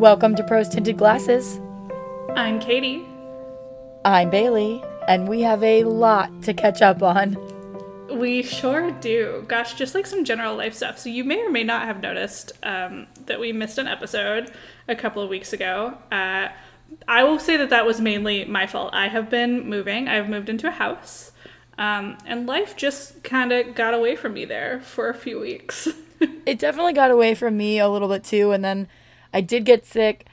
Welcome to Prose Tinted Glasses. I'm Katie. I'm Bailey, and we have a lot to catch up on. We sure do. Gosh, just like some general life stuff. So, you may or may not have noticed um, that we missed an episode a couple of weeks ago. Uh, I will say that that was mainly my fault. I have been moving, I've moved into a house, um, and life just kind of got away from me there for a few weeks. it definitely got away from me a little bit too, and then I did get sick.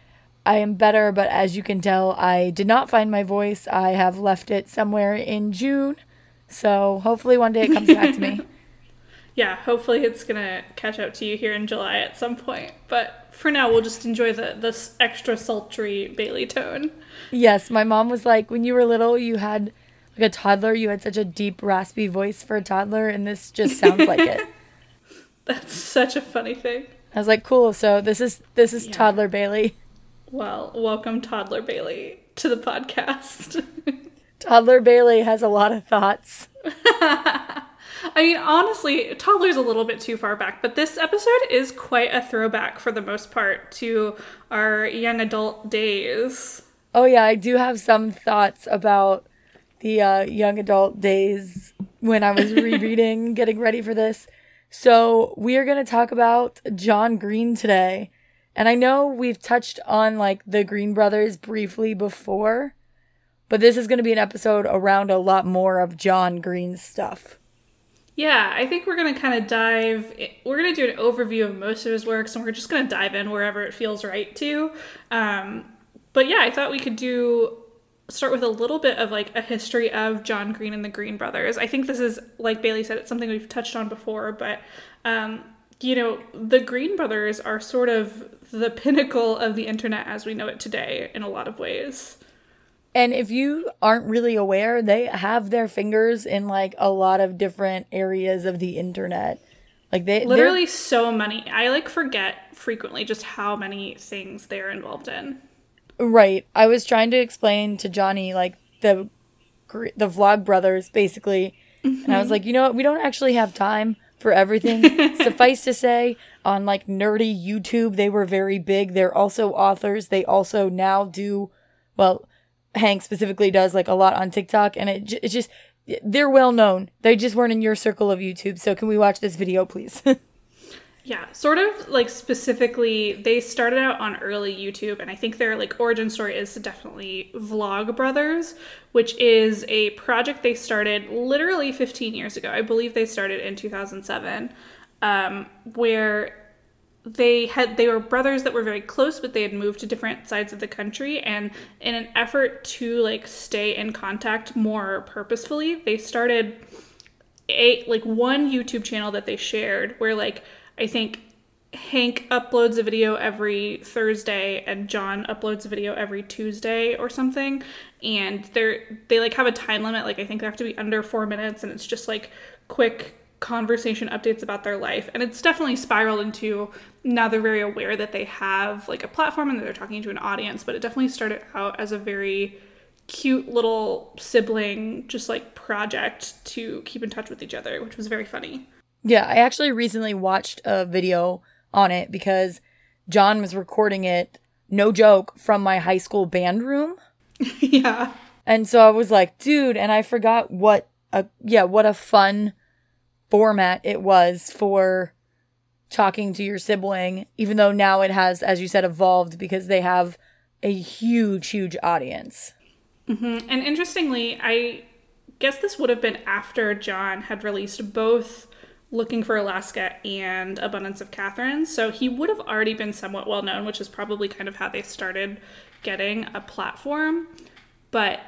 I am better, but as you can tell, I did not find my voice. I have left it somewhere in June. So hopefully one day it comes back to me. Yeah, hopefully it's going to catch up to you here in July at some point. But for now, we'll just enjoy the this extra sultry Bailey tone. Yes, my mom was like, when you were little, you had like a toddler, you had such a deep, raspy voice for a toddler, and this just sounds like it. That's such a funny thing. I was like, cool. So this is this is yeah. toddler Bailey. Well, welcome toddler Bailey to the podcast. toddler Bailey has a lot of thoughts. I mean, honestly, toddler's a little bit too far back, but this episode is quite a throwback for the most part to our young adult days. Oh yeah, I do have some thoughts about the uh, young adult days when I was rereading, getting ready for this. So, we are going to talk about John Green today. And I know we've touched on like the Green brothers briefly before, but this is going to be an episode around a lot more of John Green's stuff. Yeah, I think we're going to kind of dive. We're going to do an overview of most of his works, and we're just going to dive in wherever it feels right to. Um, but yeah, I thought we could do start with a little bit of like a history of John Green and the Green Brothers. I think this is like Bailey said, it's something we've touched on before, but um, you know, the Green Brothers are sort of the pinnacle of the internet as we know it today in a lot of ways. And if you aren't really aware, they have their fingers in like a lot of different areas of the internet. Like they literally so many. I like forget frequently just how many things they're involved in. Right. I was trying to explain to Johnny like the the vlog brothers basically, mm-hmm. and I was mm-hmm. like, you know what? We don't actually have time for everything. Suffice to say, on like nerdy YouTube, they were very big. They're also authors. They also now do, well, Hank specifically does like a lot on TikTok, and it it's just they're well known. They just weren't in your circle of YouTube. So can we watch this video, please? Yeah, sort of like specifically, they started out on early YouTube, and I think their like origin story is definitely Vlog Brothers, which is a project they started literally 15 years ago. I believe they started in 2007, um, where they had they were brothers that were very close but they had moved to different sides of the country and in an effort to like stay in contact more purposefully they started a like one youtube channel that they shared where like I think Hank uploads a video every Thursday and John uploads a video every Tuesday or something. And they're they like have a time limit, like I think they have to be under four minutes and it's just like quick conversation updates about their life. And it's definitely spiraled into now they're very aware that they have like a platform and that they're talking to an audience, but it definitely started out as a very cute little sibling just like project to keep in touch with each other, which was very funny. Yeah, I actually recently watched a video on it because John was recording it, no joke, from my high school band room. yeah. And so I was like, dude, and I forgot what a yeah, what a fun format it was for talking to your sibling, even though now it has, as you said, evolved because they have a huge, huge audience. Mm-hmm. And interestingly, I guess this would have been after John had released both Looking for Alaska and Abundance of Catherine. So he would have already been somewhat well known, which is probably kind of how they started getting a platform. But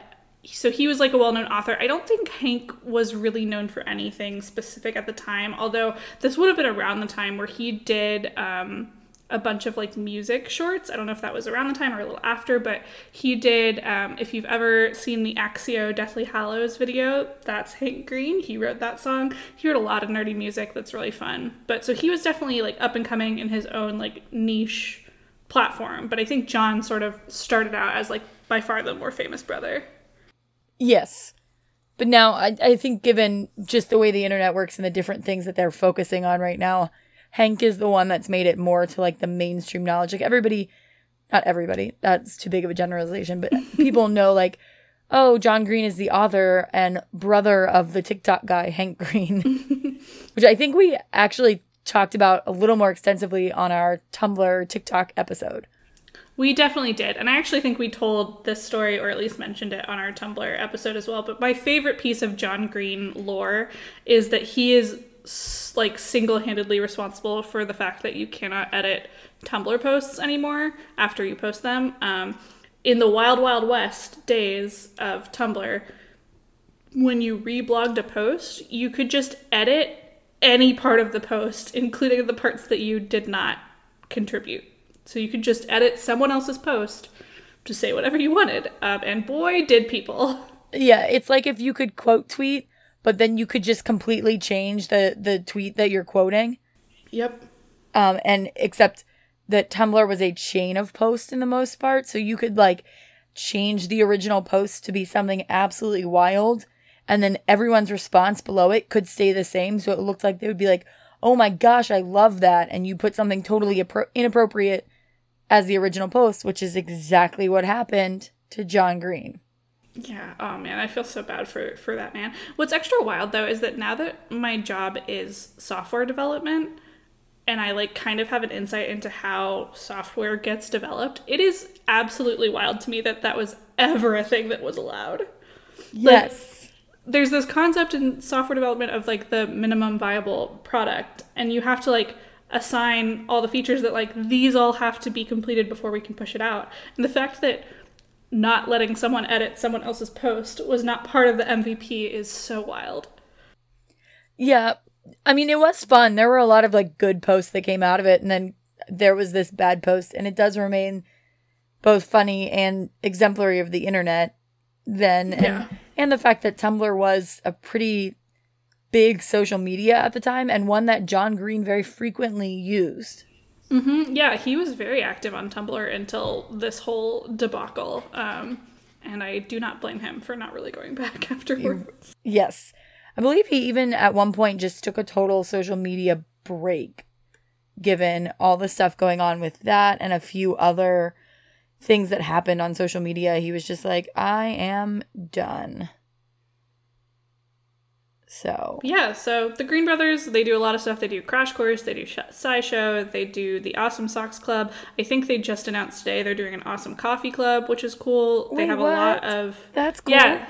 so he was like a well known author. I don't think Hank was really known for anything specific at the time, although this would have been around the time where he did. Um, a bunch of like music shorts. I don't know if that was around the time or a little after, but he did. Um, if you've ever seen the Accio Deathly Hallows video, that's Hank Green. He wrote that song. He wrote a lot of nerdy music that's really fun. But so he was definitely like up and coming in his own like niche platform. But I think John sort of started out as like by far the more famous brother. Yes. But now I, I think given just the way the internet works and the different things that they're focusing on right now, Hank is the one that's made it more to like the mainstream knowledge. Like everybody not everybody, that's too big of a generalization, but people know like, oh, John Green is the author and brother of the TikTok guy, Hank Green, which I think we actually talked about a little more extensively on our Tumblr TikTok episode. We definitely did. And I actually think we told this story, or at least mentioned it on our Tumblr episode as well. But my favorite piece of John Green lore is that he is like single handedly responsible for the fact that you cannot edit Tumblr posts anymore after you post them. Um, in the Wild Wild West days of Tumblr, when you reblogged a post, you could just edit any part of the post, including the parts that you did not contribute. So you could just edit someone else's post to say whatever you wanted. Um, and boy, did people. Yeah, it's like if you could quote tweet, but then you could just completely change the the tweet that you're quoting. Yep. Um, and except that Tumblr was a chain of posts in the most part, so you could like change the original post to be something absolutely wild, and then everyone's response below it could stay the same. So it looked like they would be like, "Oh my gosh, I love that," and you put something totally appro- inappropriate as the original post, which is exactly what happened to John Green. Yeah. Oh man, I feel so bad for for that man. What's extra wild though is that now that my job is software development and I like kind of have an insight into how software gets developed, it is absolutely wild to me that that was ever a thing that was allowed. Yes. Like, there's this concept in software development of like the minimum viable product and you have to like assign all the features that like these all have to be completed before we can push it out. And the fact that not letting someone edit someone else's post was not part of the MVP is so wild. Yeah. I mean, it was fun. There were a lot of like good posts that came out of it and then there was this bad post and it does remain both funny and exemplary of the internet then and yeah. and the fact that Tumblr was a pretty big social media at the time and one that John Green very frequently used. Mm-hmm. Yeah, he was very active on Tumblr until this whole debacle. Um, and I do not blame him for not really going back afterwards. Yes. I believe he even at one point just took a total social media break, given all the stuff going on with that and a few other things that happened on social media. He was just like, I am done. So yeah, so the Green Brothers they do a lot of stuff. They do Crash Course, they do SciShow, they do the Awesome Socks Club. I think they just announced today they're doing an Awesome Coffee Club, which is cool. Wait, they have what? a lot of that's cool. Yeah,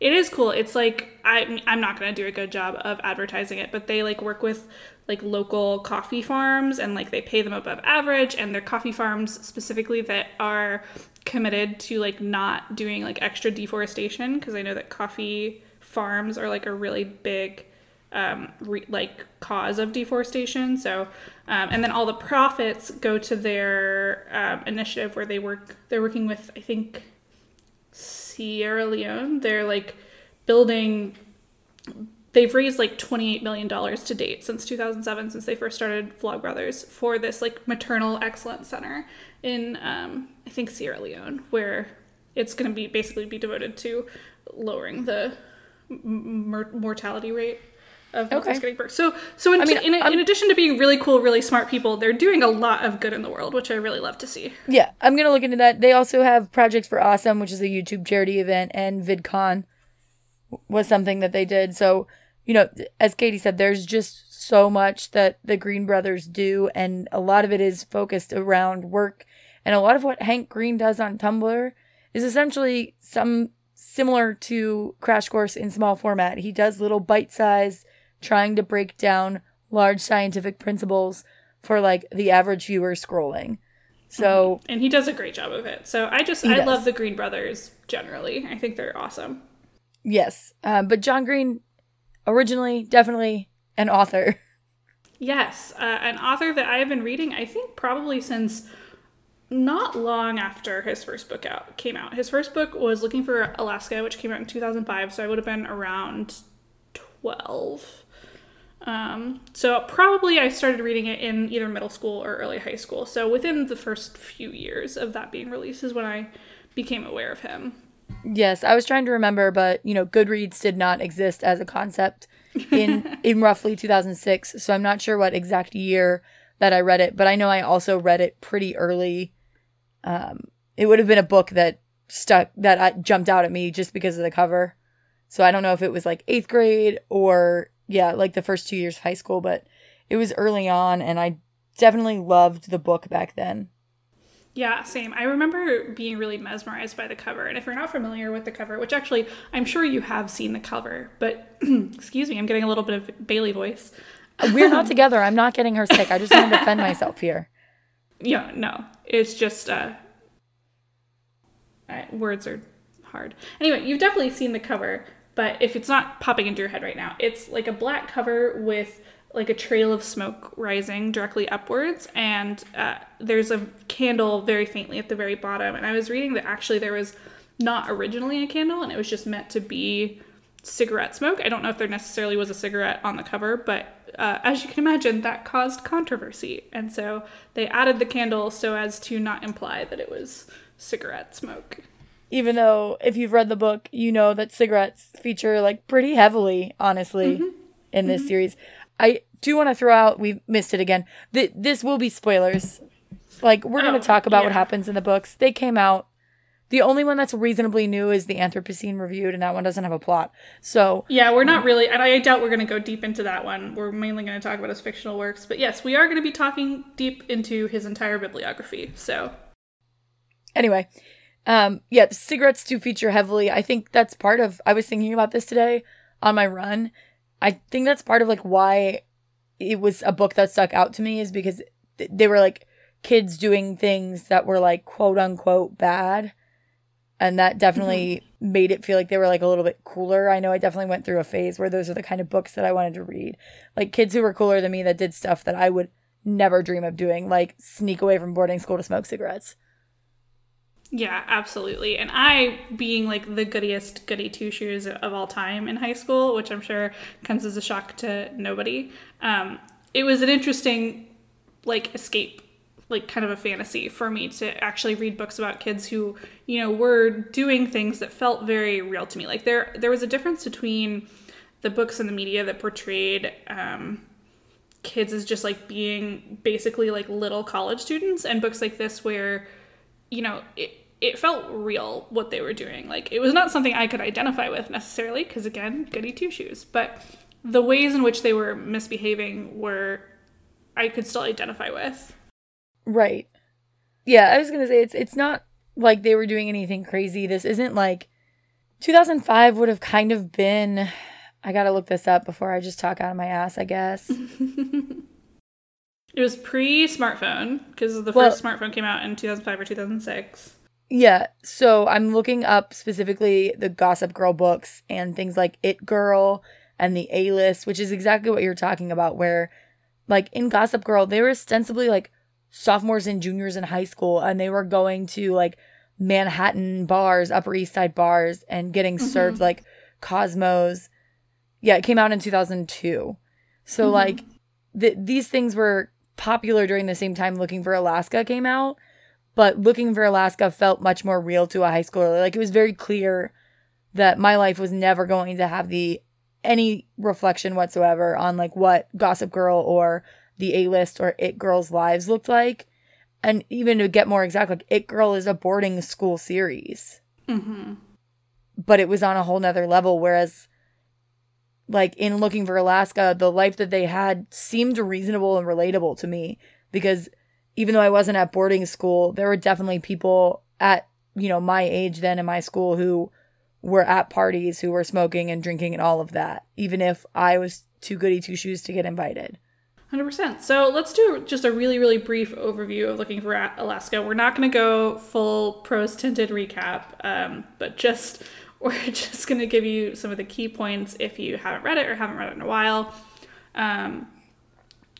it is cool. It's like I I'm not gonna do a good job of advertising it, but they like work with like local coffee farms and like they pay them above average, and they're coffee farms specifically that are committed to like not doing like extra deforestation because I know that coffee farms are like a really big um, re- like cause of deforestation. So, um, and then all the profits go to their um, initiative where they work. They're working with I think Sierra Leone. They're like building. They've raised like twenty eight million dollars to date since two thousand seven, since they first started Vlogbrothers for this like maternal excellence center in um, I think Sierra Leone, where it's going to be basically be devoted to lowering the mortality rate of okay. getting birth. So, so in, I mean, in, in, addition to being really cool, really smart people, they're doing a lot of good in the world, which I really love to see. Yeah, I'm gonna look into that. They also have Projects for Awesome, which is a YouTube charity event, and VidCon was something that they did. So, you know, as Katie said, there's just so much that the Green Brothers do, and a lot of it is focused around work. And a lot of what Hank Green does on Tumblr is essentially some similar to Crash Course in small format. He does little bite size, trying to break down large scientific principles for like the average viewer scrolling. So mm-hmm. and he does a great job of it. So I just I does. love the Green Brothers generally. I think they're awesome. Yes, um, but John Green, originally definitely an author. Yes, uh, an author that I have been reading. I think probably since not long after his first book out came out. His first book was Looking for Alaska, which came out in 2005, so I would have been around 12. Um, so probably I started reading it in either middle school or early high school. So within the first few years of that being released is when I became aware of him. Yes, I was trying to remember, but you know, Goodreads did not exist as a concept in in roughly 2006, so I'm not sure what exact year that I read it, but I know I also read it pretty early um, it would have been a book that stuck that uh, jumped out at me just because of the cover. So I don't know if it was like eighth grade or yeah, like the first two years of high school, but it was early on, and I definitely loved the book back then. Yeah, same. I remember being really mesmerized by the cover. And if you're not familiar with the cover, which actually I'm sure you have seen the cover, but excuse me, I'm getting a little bit of Bailey voice. We're not together. I'm not getting her sick. I just want to defend myself here. Yeah, no. It's just uh words are hard. Anyway, you've definitely seen the cover, but if it's not popping into your head right now, it's like a black cover with like a trail of smoke rising directly upwards, and uh, there's a candle very faintly at the very bottom. And I was reading that actually there was not originally a candle, and it was just meant to be cigarette smoke. I don't know if there necessarily was a cigarette on the cover, but uh, as you can imagine, that caused controversy. And so they added the candle so as to not imply that it was cigarette smoke. Even though, if you've read the book, you know that cigarettes feature like pretty heavily, honestly, mm-hmm. in this mm-hmm. series. I do want to throw out, we missed it again. Th- this will be spoilers. Like, we're oh, going to talk about yeah. what happens in the books. They came out. The only one that's reasonably new is the Anthropocene reviewed, and that one doesn't have a plot. So yeah, we're not really, and I doubt we're going to go deep into that one. We're mainly going to talk about his fictional works, but yes, we are going to be talking deep into his entire bibliography. So anyway, um, yeah, cigarettes do feature heavily. I think that's part of. I was thinking about this today on my run, I think that's part of like why it was a book that stuck out to me is because th- they were like kids doing things that were like quote unquote bad. And that definitely mm-hmm. made it feel like they were like a little bit cooler. I know I definitely went through a phase where those are the kind of books that I wanted to read. Like kids who were cooler than me that did stuff that I would never dream of doing, like sneak away from boarding school to smoke cigarettes. Yeah, absolutely. And I, being like the goodiest goody two shoes of all time in high school, which I'm sure comes as a shock to nobody, um, it was an interesting like escape, like kind of a fantasy for me to actually read books about kids who, you know, were doing things that felt very real to me. Like there, there was a difference between the books and the media that portrayed um, kids as just like being basically like little college students, and books like this where you know, it, it felt real what they were doing. Like it was not something I could identify with necessarily, because again, goody two shoes. But the ways in which they were misbehaving were I could still identify with. Right. Yeah, I was gonna say it's it's not like they were doing anything crazy. This isn't like 2005 would have kind of been. I gotta look this up before I just talk out of my ass. I guess. it was pre smartphone because the well, first smartphone came out in 2005 or 2006. Yeah, so I'm looking up specifically the Gossip Girl books and things like It Girl and the A List, which is exactly what you're talking about, where like in Gossip Girl, they were ostensibly like sophomores and juniors in high school and they were going to like Manhattan bars, Upper East Side bars, and getting mm-hmm. served like Cosmos. Yeah, it came out in 2002. So, mm-hmm. like, th- these things were popular during the same time Looking for Alaska came out but looking for Alaska felt much more real to a high schooler. Like it was very clear that my life was never going to have the any reflection whatsoever on like what Gossip Girl or the A list or It Girls' lives looked like. And even to get more exact, like It Girl is a boarding school series. Mm-hmm. But it was on a whole nother level. Whereas, like in Looking for Alaska, the life that they had seemed reasonable and relatable to me because even though I wasn't at boarding school, there were definitely people at, you know, my age then in my school who were at parties who were smoking and drinking and all of that, even if I was too goody two shoes to get invited. 100%. So let's do just a really, really brief overview of Looking for Alaska. We're not going to go full prose tinted recap, um, but just we're just going to give you some of the key points if you haven't read it or haven't read it in a while. Um,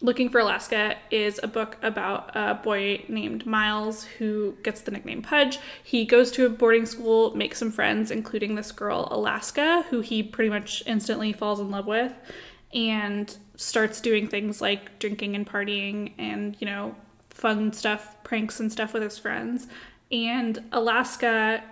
Looking for Alaska is a book about a boy named Miles who gets the nickname Pudge. He goes to a boarding school, makes some friends, including this girl, Alaska, who he pretty much instantly falls in love with, and starts doing things like drinking and partying and, you know, fun stuff, pranks and stuff with his friends. And Alaska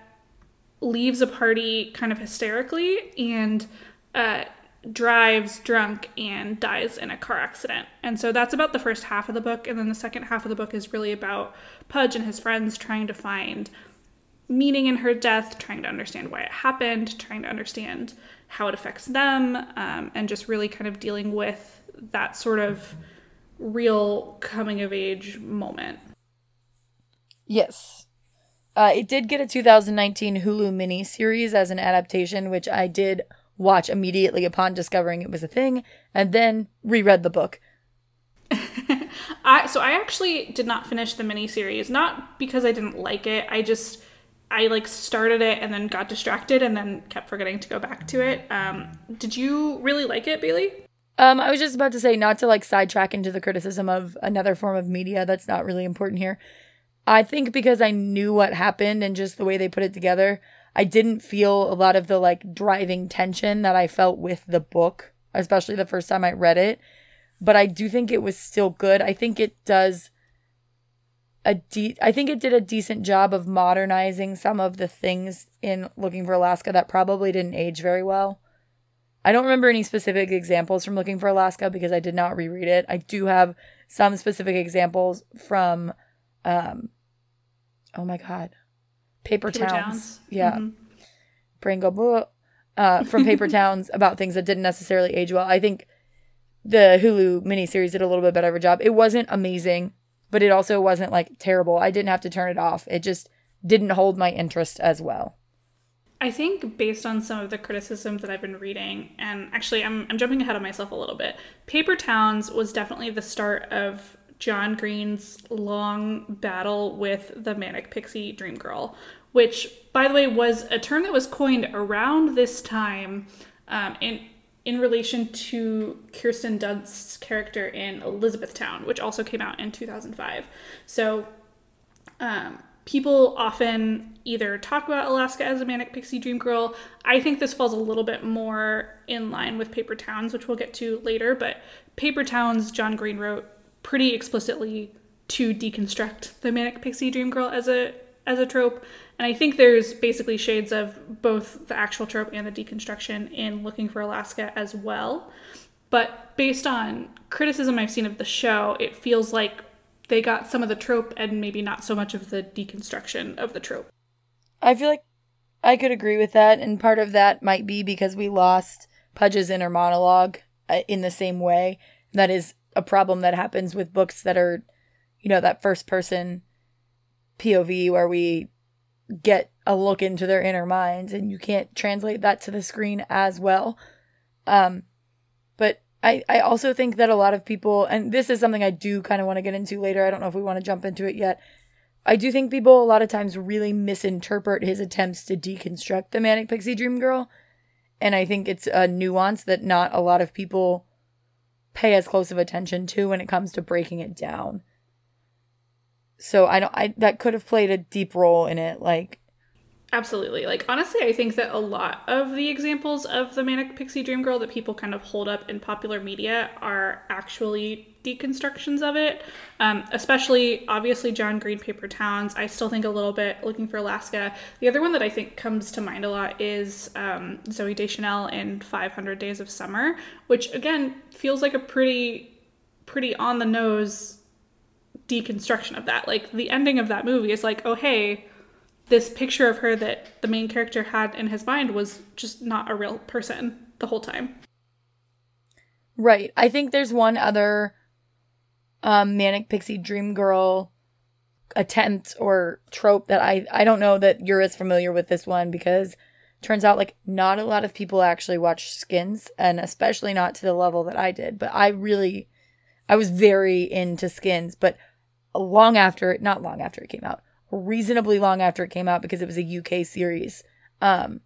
leaves a party kind of hysterically and uh, drives drunk and dies in a car accident. And so that's about the first half of the book. And then the second half of the book is really about Pudge and his friends trying to find meaning in her death, trying to understand why it happened, trying to understand how it affects them, um, and just really kind of dealing with that sort of real coming of age moment. Yes. Uh, it did get a 2019 Hulu mini series as an adaptation, which I did watch immediately upon discovering it was a thing, and then reread the book. I so I actually did not finish the mini series, not because I didn't like it. I just I like started it and then got distracted and then kept forgetting to go back to it. Um, did you really like it, Bailey? Um, I was just about to say not to like sidetrack into the criticism of another form of media that's not really important here. I think because I knew what happened and just the way they put it together, I didn't feel a lot of the like driving tension that I felt with the book, especially the first time I read it. But I do think it was still good. I think it does a de- I think it did a decent job of modernizing some of the things in Looking for Alaska that probably didn't age very well. I don't remember any specific examples from Looking for Alaska because I did not reread it. I do have some specific examples from um oh my god Paper, Paper Towns. Towns. Yeah. Mm-hmm. Go uh, from Paper Towns about things that didn't necessarily age well. I think the Hulu miniseries did a little bit better of a job. It wasn't amazing, but it also wasn't like terrible. I didn't have to turn it off. It just didn't hold my interest as well. I think based on some of the criticisms that I've been reading, and actually I'm, I'm jumping ahead of myself a little bit, Paper Towns was definitely the start of John Green's long battle with the Manic Pixie Dream Girl, which, by the way, was a term that was coined around this time um, in in relation to Kirsten Dunst's character in Elizabethtown, which also came out in 2005. So, um, people often either talk about Alaska as a manic pixie dream girl. I think this falls a little bit more in line with Paper Towns, which we'll get to later. But Paper Towns, John Green wrote pretty explicitly to deconstruct the manic pixie dream girl as a as a trope. And I think there's basically shades of both the actual trope and the deconstruction in Looking for Alaska as well. But based on criticism I've seen of the show, it feels like they got some of the trope and maybe not so much of the deconstruction of the trope. I feel like I could agree with that. And part of that might be because we lost Pudge's inner monologue uh, in the same way. That is a problem that happens with books that are, you know, that first person POV where we get a look into their inner minds and you can't translate that to the screen as well. Um, but I, I also think that a lot of people, and this is something I do kind of want to get into later. I don't know if we want to jump into it yet. I do think people a lot of times really misinterpret his attempts to deconstruct the Manic Pixie Dream Girl. And I think it's a nuance that not a lot of people pay as close of attention to when it comes to breaking it down. So I don't I that could have played a deep role in it like Absolutely. Like honestly, I think that a lot of the examples of the manic pixie dream girl that people kind of hold up in popular media are actually deconstructions of it. Um, especially, obviously, John Green Paper Towns. I still think a little bit looking for Alaska. The other one that I think comes to mind a lot is um, Zooey Deschanel in 500 Days of Summer, which again feels like a pretty, pretty on the nose deconstruction of that. Like the ending of that movie is like, oh hey this picture of her that the main character had in his mind was just not a real person the whole time. Right. I think there's one other um, manic pixie dream girl attempt or trope that I I don't know that you're as familiar with this one because turns out like not a lot of people actually watch skins and especially not to the level that I did but I really I was very into skins but long after not long after it came out reasonably long after it came out because it was a UK series. Um,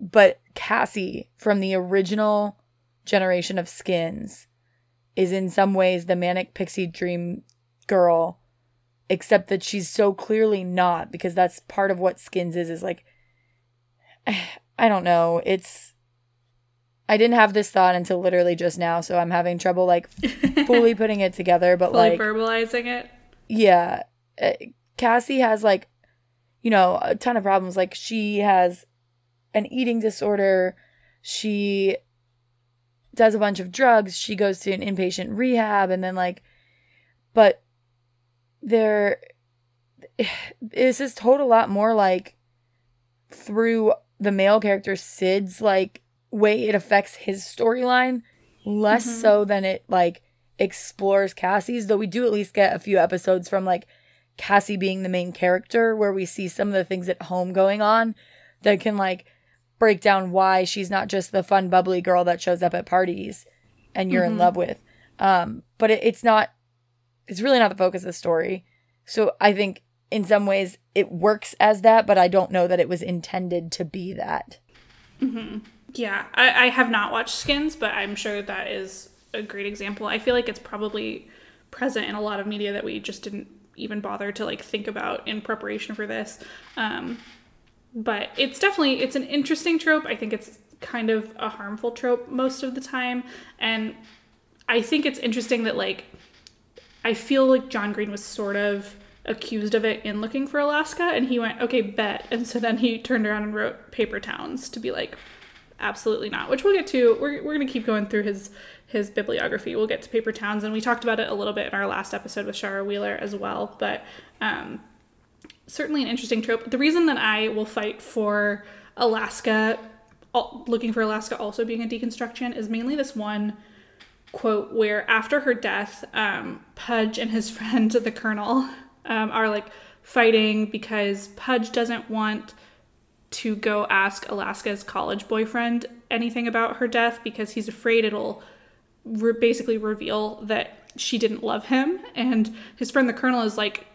but Cassie from the original generation of Skins is in some ways the manic pixie dream girl, except that she's so clearly not because that's part of what Skins is. Is like, I don't know. It's I didn't have this thought until literally just now, so I'm having trouble like fully putting it together. But fully like verbalizing it. Yeah, uh, Cassie has like, you know, a ton of problems. Like she has an eating disorder. She does a bunch of drugs. She goes to an inpatient rehab and then like but there this is told a lot more like through the male character Sid's like way it affects his storyline less mm-hmm. so than it like explores Cassie's though we do at least get a few episodes from like Cassie being the main character where we see some of the things at home going on that can like break down why she's not just the fun bubbly girl that shows up at parties and you're mm-hmm. in love with um but it, it's not it's really not the focus of the story so i think in some ways it works as that, but I don't know that it was intended to be that. Mm-hmm. Yeah, I, I have not watched Skins, but I'm sure that is a great example. I feel like it's probably present in a lot of media that we just didn't even bother to like think about in preparation for this. Um, but it's definitely it's an interesting trope. I think it's kind of a harmful trope most of the time, and I think it's interesting that like I feel like John Green was sort of accused of it in looking for Alaska and he went, okay, bet. And so then he turned around and wrote Paper Towns to be like, absolutely not, which we'll get to. We're, we're going to keep going through his his bibliography. We'll get to Paper Towns and we talked about it a little bit in our last episode with Shara Wheeler as well. But um, certainly an interesting trope. The reason that I will fight for Alaska, looking for Alaska also being a deconstruction, is mainly this one quote where after her death, um, Pudge and his friend, the Colonel, um, are like fighting because Pudge doesn't want to go ask Alaska's college boyfriend anything about her death because he's afraid it'll re- basically reveal that she didn't love him. And his friend, the colonel, is like,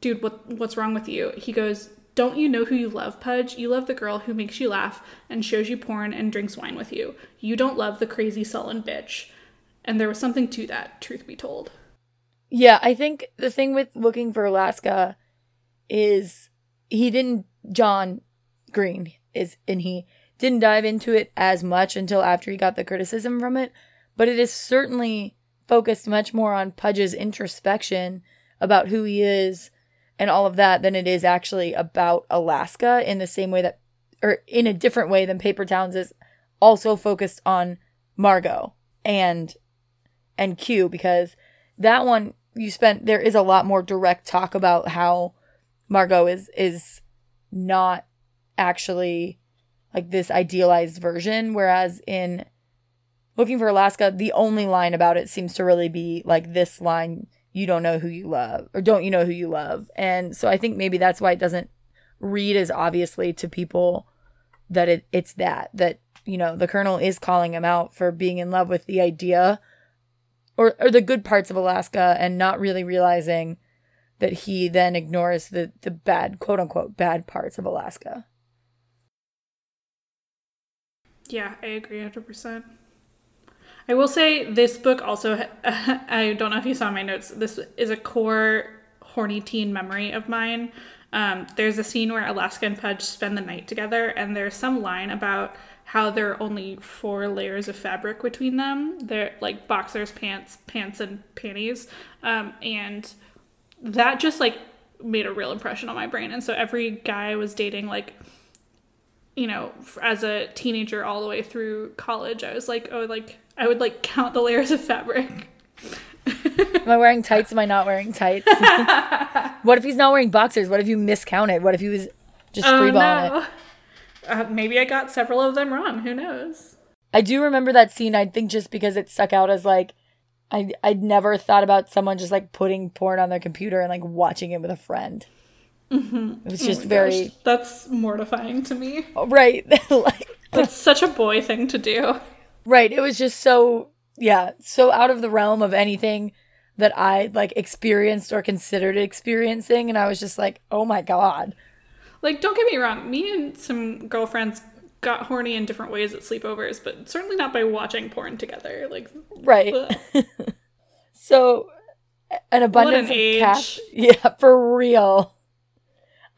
dude, what, what's wrong with you? He goes, don't you know who you love, Pudge? You love the girl who makes you laugh and shows you porn and drinks wine with you. You don't love the crazy, sullen bitch. And there was something to that, truth be told. Yeah, I think the thing with looking for Alaska is he didn't John Green is and he didn't dive into it as much until after he got the criticism from it, but it is certainly focused much more on Pudge's introspection about who he is and all of that than it is actually about Alaska in the same way that or in a different way than Paper Towns is also focused on Margot and and Q because that one you spent there is a lot more direct talk about how Margot is is not actually like this idealized version whereas in looking for Alaska the only line about it seems to really be like this line you don't know who you love or don't you know who you love and so I think maybe that's why it doesn't read as obviously to people that it it's that that you know the colonel is calling him out for being in love with the idea or, or the good parts of Alaska and not really realizing that he then ignores the, the bad, quote unquote, bad parts of Alaska. Yeah, I agree 100%. I will say this book also, I don't know if you saw my notes, this is a core horny teen memory of mine. Um, there's a scene where Alaska and Pudge spend the night together, and there's some line about how there are only four layers of fabric between them. They're like boxers, pants, pants, and panties. Um, and that just like made a real impression on my brain. And so every guy I was dating, like, you know, as a teenager all the way through college, I was like, oh, like, I would like count the layers of fabric. Am I wearing tights? Am I not wearing tights? what if he's not wearing boxers? What if you miscounted? What if he was just oh, freeballing no. it? Uh, maybe I got several of them wrong. Who knows? I do remember that scene. I think just because it stuck out as like, I I'd never thought about someone just like putting porn on their computer and like watching it with a friend. Mm-hmm. It was just oh very. Gosh, that's mortifying to me. Oh, right, like that's such a boy thing to do. Right. It was just so yeah, so out of the realm of anything that I like experienced or considered experiencing, and I was just like, oh my god. Like, don't get me wrong, me and some girlfriends got horny in different ways at sleepovers, but certainly not by watching porn together. Like, right. so, an abundance an of cash. Yeah, for real.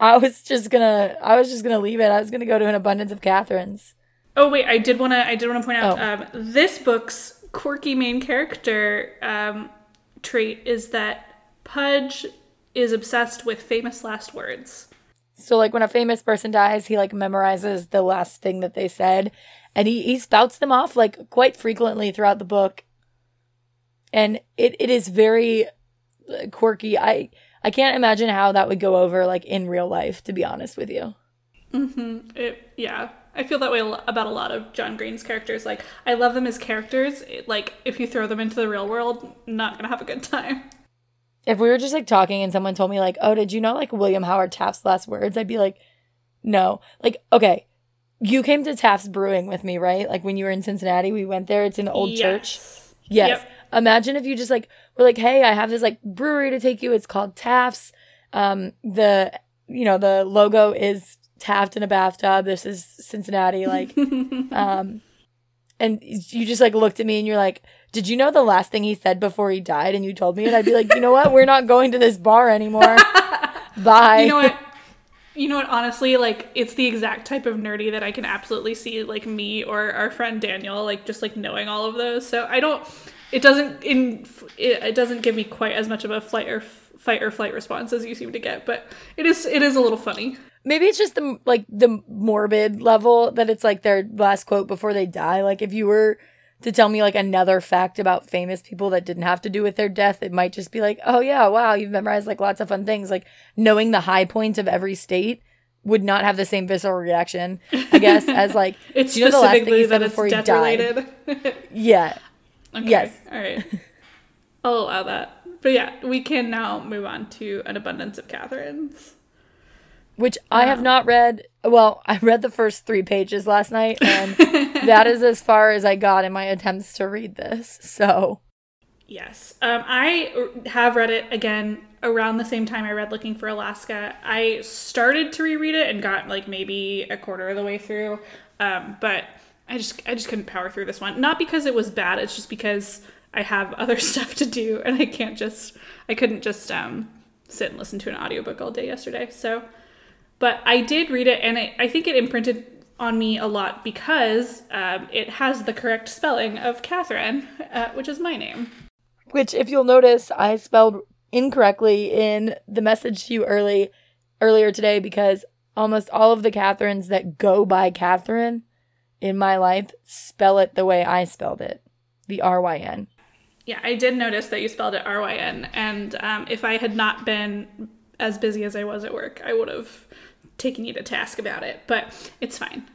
I was just gonna, I was just gonna leave it. I was gonna go to an abundance of Catherines. Oh wait, I did want to, I did want to point out, oh. um, this book's quirky main character um, trait is that Pudge is obsessed with famous last words. So like when a famous person dies, he like memorizes the last thing that they said And he, he spouts them off like quite frequently throughout the book. And it, it is very uh, quirky. I I can't imagine how that would go over like in real life, to be honest with you. Mm-hmm. It, yeah, I feel that way about a lot of John Green's characters. Like, I love them as characters. Like, if you throw them into the real world, not gonna have a good time. If we were just like talking and someone told me like, "Oh, did you know like William Howard Taft's last words?" I'd be like, "No." Like, okay, you came to Taft's Brewing with me, right? Like when you were in Cincinnati, we went there. It's an old yes. church. Yes. Yep. Imagine if you just like were like, "Hey, I have this like brewery to take you. It's called Taft's." Um, the you know the logo is Taft in a bathtub. This is Cincinnati, like, um, and you just like looked at me and you're like, "Did you know the last thing he said before he died?" And you told me, and I'd be like, "You know what? We're not going to this bar anymore. Bye." You know what? You know what? Honestly, like, it's the exact type of nerdy that I can absolutely see, like me or our friend Daniel, like, just like knowing all of those. So I don't. It doesn't in it, it doesn't give me quite as much of a flight or fight or flight response as you seem to get, but it is it is a little funny. Maybe it's just the like the morbid level that it's like their last quote before they die. Like if you were to tell me like another fact about famous people that didn't have to do with their death, it might just be like, oh yeah, wow, you've memorized like lots of fun things. Like knowing the high points of every state would not have the same visceral reaction, I guess, as like it's you know the last thing he said before he died. yeah. Okay. Yes. All right. I'll allow that. But yeah, we can now move on to an abundance of Catherines which I have not read. Well, I read the first three pages last night, and that is as far as I got in my attempts to read this. So, yes, um, I have read it again around the same time I read Looking for Alaska. I started to reread it and got like maybe a quarter of the way through, um, but I just I just couldn't power through this one. Not because it was bad; it's just because I have other stuff to do, and I can't just I couldn't just um, sit and listen to an audiobook all day yesterday. So but I did read it, and it, I think it imprinted on me a lot because um, it has the correct spelling of Catherine, uh, which is my name. Which, if you'll notice, I spelled incorrectly in the message to you early earlier today because almost all of the Catherines that go by Catherine in my life spell it the way I spelled it, the R Y N. Yeah, I did notice that you spelled it R Y N, and um, if I had not been as busy as I was at work, I would have taken you to task about it, but it's fine.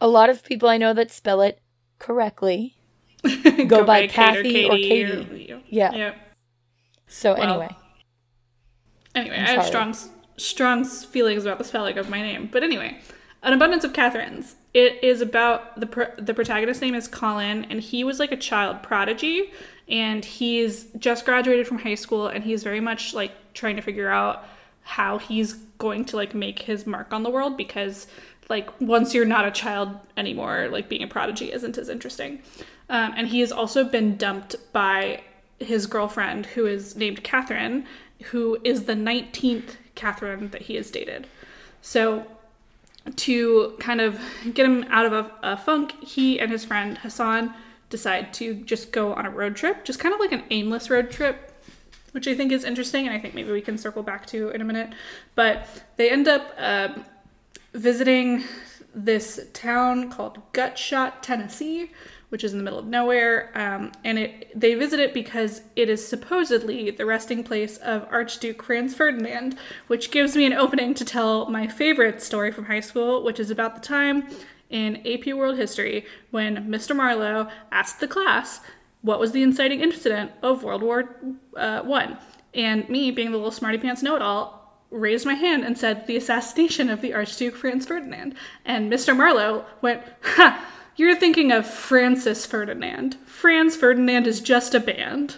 A lot of people I know that spell it correctly go, go by, by Kathy or Katie. Or Katie. Or, yeah. yeah. So well, anyway. Anyway, i have strong strong feelings about the spelling of my name. But anyway, An Abundance of Catherines. It is about the pr- the protagonist's name is Colin and he was like a child prodigy and he's just graduated from high school and he's very much like trying to figure out how he's going to like make his mark on the world because like once you're not a child anymore like being a prodigy isn't as interesting. Um, and he has also been dumped by his girlfriend who is named catherine who is the 19th catherine that he has dated. So to kind of get him out of a, a funk he and his friend hassan decide to just go on a road trip just kind of like an aimless road trip which I think is interesting, and I think maybe we can circle back to in a minute. But they end up um, visiting this town called Gutshot, Tennessee, which is in the middle of nowhere, um, and it they visit it because it is supposedly the resting place of Archduke Franz Ferdinand, which gives me an opening to tell my favorite story from high school, which is about the time in AP World History when Mr. Marlowe asked the class what was the inciting incident of World War uh, One? And me, being the little smarty pants know it all, raised my hand and said the assassination of the Archduke Franz Ferdinand. And Mr. Marlowe went, "Ha! You're thinking of Francis Ferdinand. Franz Ferdinand is just a band."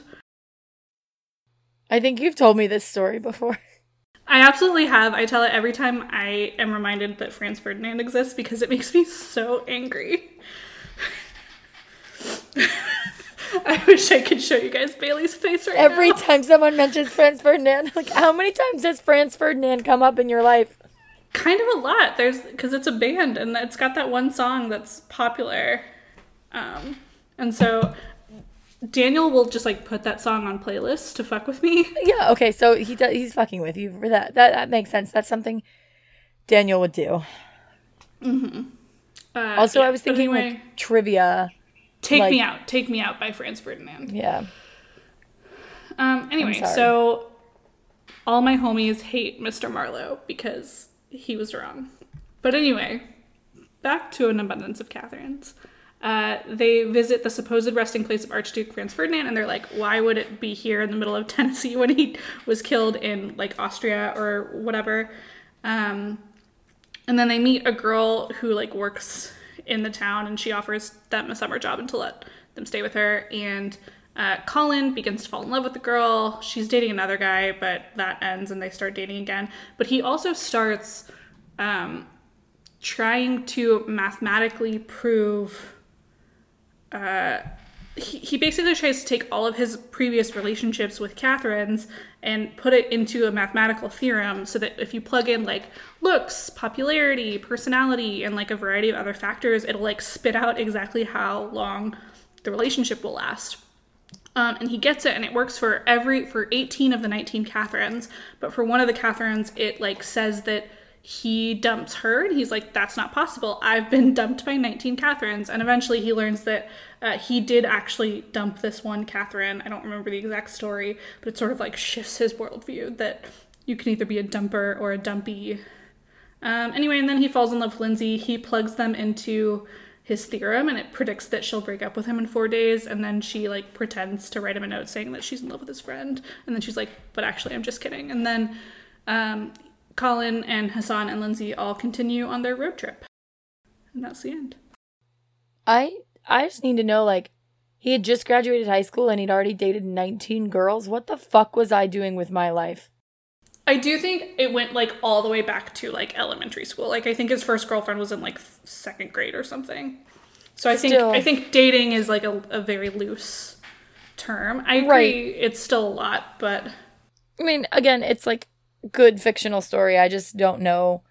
I think you've told me this story before. I absolutely have. I tell it every time I am reminded that Franz Ferdinand exists because it makes me so angry. I wish I could show you guys Bailey's face right Every now. time someone mentions Franz Ferdinand, like how many times does Franz Ferdinand come up in your life? Kind of a lot. There's because it's a band and it's got that one song that's popular, um, and so Daniel will just like put that song on playlists to fuck with me. Yeah. Okay. So he does, he's fucking with you for that. That that makes sense. That's something Daniel would do. Mm-hmm. Uh, Also, yeah, I was thinking anyway, like trivia. "Take Me Out," "Take Me Out" by Franz Ferdinand. Yeah. Um, anyway, so all my homies hate Mr. Marlowe because he was wrong. But anyway, back to an abundance of Katherines. Uh, they visit the supposed resting place of Archduke Franz Ferdinand, and they're like, "Why would it be here in the middle of Tennessee when he was killed in like Austria or whatever?" Um, and then they meet a girl who like works in the town, and she offers them a summer job and to let them stay with her. And uh, Colin begins to fall in love with the girl. She's dating another guy, but that ends, and they start dating again. But he also starts um, trying to mathematically prove. Uh, he, he basically tries to take all of his previous relationships with Katherine's and put it into a mathematical theorem so that if you plug in like looks, popularity, personality, and like a variety of other factors, it'll like spit out exactly how long the relationship will last. Um, and he gets it and it works for every for 18 of the 19 katherines. But for one of the katherines it like says that he dumps her and he's like that's not possible. I've been dumped by 19 katherines. And eventually he learns that uh, he did actually dump this one katherine. I don't remember the exact story but it sort of like shifts his worldview that you can either be a dumper or a dumpy. Um, anyway and then he falls in love with lindsey. He plugs them into his theorem and it predicts that she'll break up with him in four days and then she like pretends to write him a note saying that she's in love with his friend and then she's like but actually i'm just kidding and then um, colin and hassan and lindsey all continue on their road trip and that's the end I I just need to know like he had just graduated high school and he'd already dated 19 girls. What the fuck was I doing with my life? I do think it went like all the way back to like elementary school like i think his first girlfriend was in like second grade or something so i think Still. i think dating is like a, a very loose term i agree Right. it's still a lot but I mean, again, it's like good fictional story. I just don't know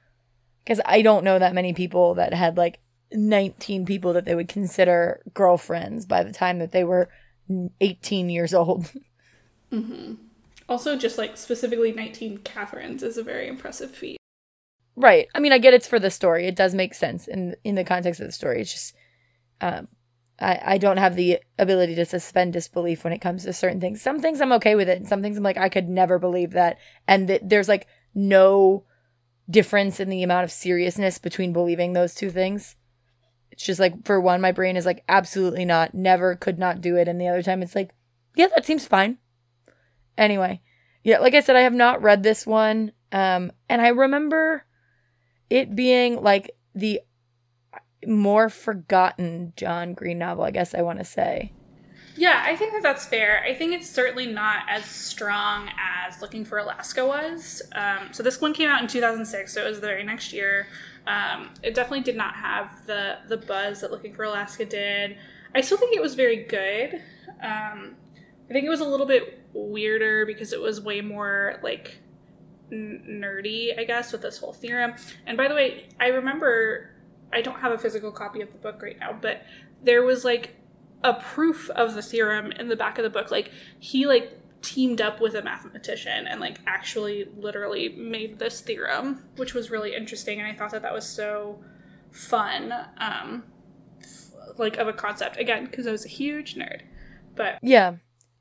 cuz I don't know that many people that had like 19 people that they would consider girlfriends by the time that they were 18 years old. Mm-hmm. Also, just like specifically 19 Katherines is a very impressive feat. Right. I mean, I get it's for the story. It does make sense in in the context of the story. It's just um I, I don't have the ability to suspend disbelief when it comes to certain things. Some things I'm okay with it, and some things I'm like, I could never believe that. And that there's like no difference in the amount of seriousness between believing those two things. It's just like for one, my brain is like, absolutely not, never, could not do it. And the other time it's like, yeah, that seems fine. Anyway, yeah, like I said, I have not read this one. Um, and I remember it being like the more forgotten John Green novel, I guess I want to say. Yeah, I think that that's fair. I think it's certainly not as strong as Looking for Alaska was. Um, so this one came out in 2006, so it was the very next year. Um, it definitely did not have the the buzz that Looking for Alaska did. I still think it was very good. Um, I think it was a little bit weirder because it was way more like n- nerdy, I guess, with this whole theorem. And by the way, I remember I don't have a physical copy of the book right now, but there was like a proof of the theorem in the back of the book. Like he like teamed up with a mathematician and like actually literally made this theorem, which was really interesting. And I thought that that was so fun, um, like of a concept again because I was a huge nerd. But Yeah.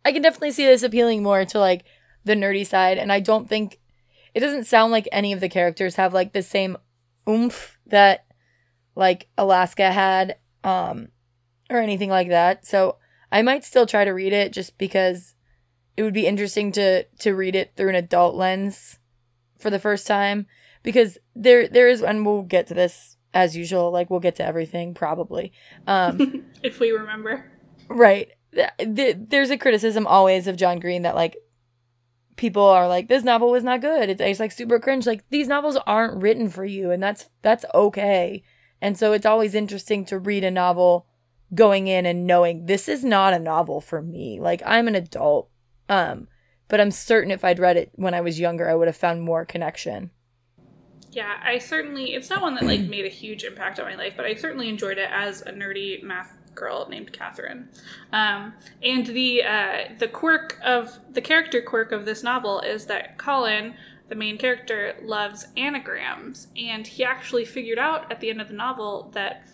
I can definitely see this appealing more to like the nerdy side. And I don't think it doesn't sound like any of the characters have like the same oomph that like Alaska had, um, or anything like that. So I might still try to read it just because it would be interesting to to read it through an adult lens for the first time. Because there there is and we'll get to this as usual, like we'll get to everything probably. Um if we remember, Right. Th- th- There's a criticism always of John Green that like people are like this novel was not good. It's, it's like super cringe. Like these novels aren't written for you, and that's that's okay. And so it's always interesting to read a novel going in and knowing this is not a novel for me. Like I'm an adult, um, but I'm certain if I'd read it when I was younger, I would have found more connection. yeah, I certainly it's not one that like made a huge impact on my life, but I certainly enjoyed it as a nerdy math girl named Catherine. Um, and the uh, the quirk of the character quirk of this novel is that Colin, the main character, loves anagrams, and he actually figured out at the end of the novel that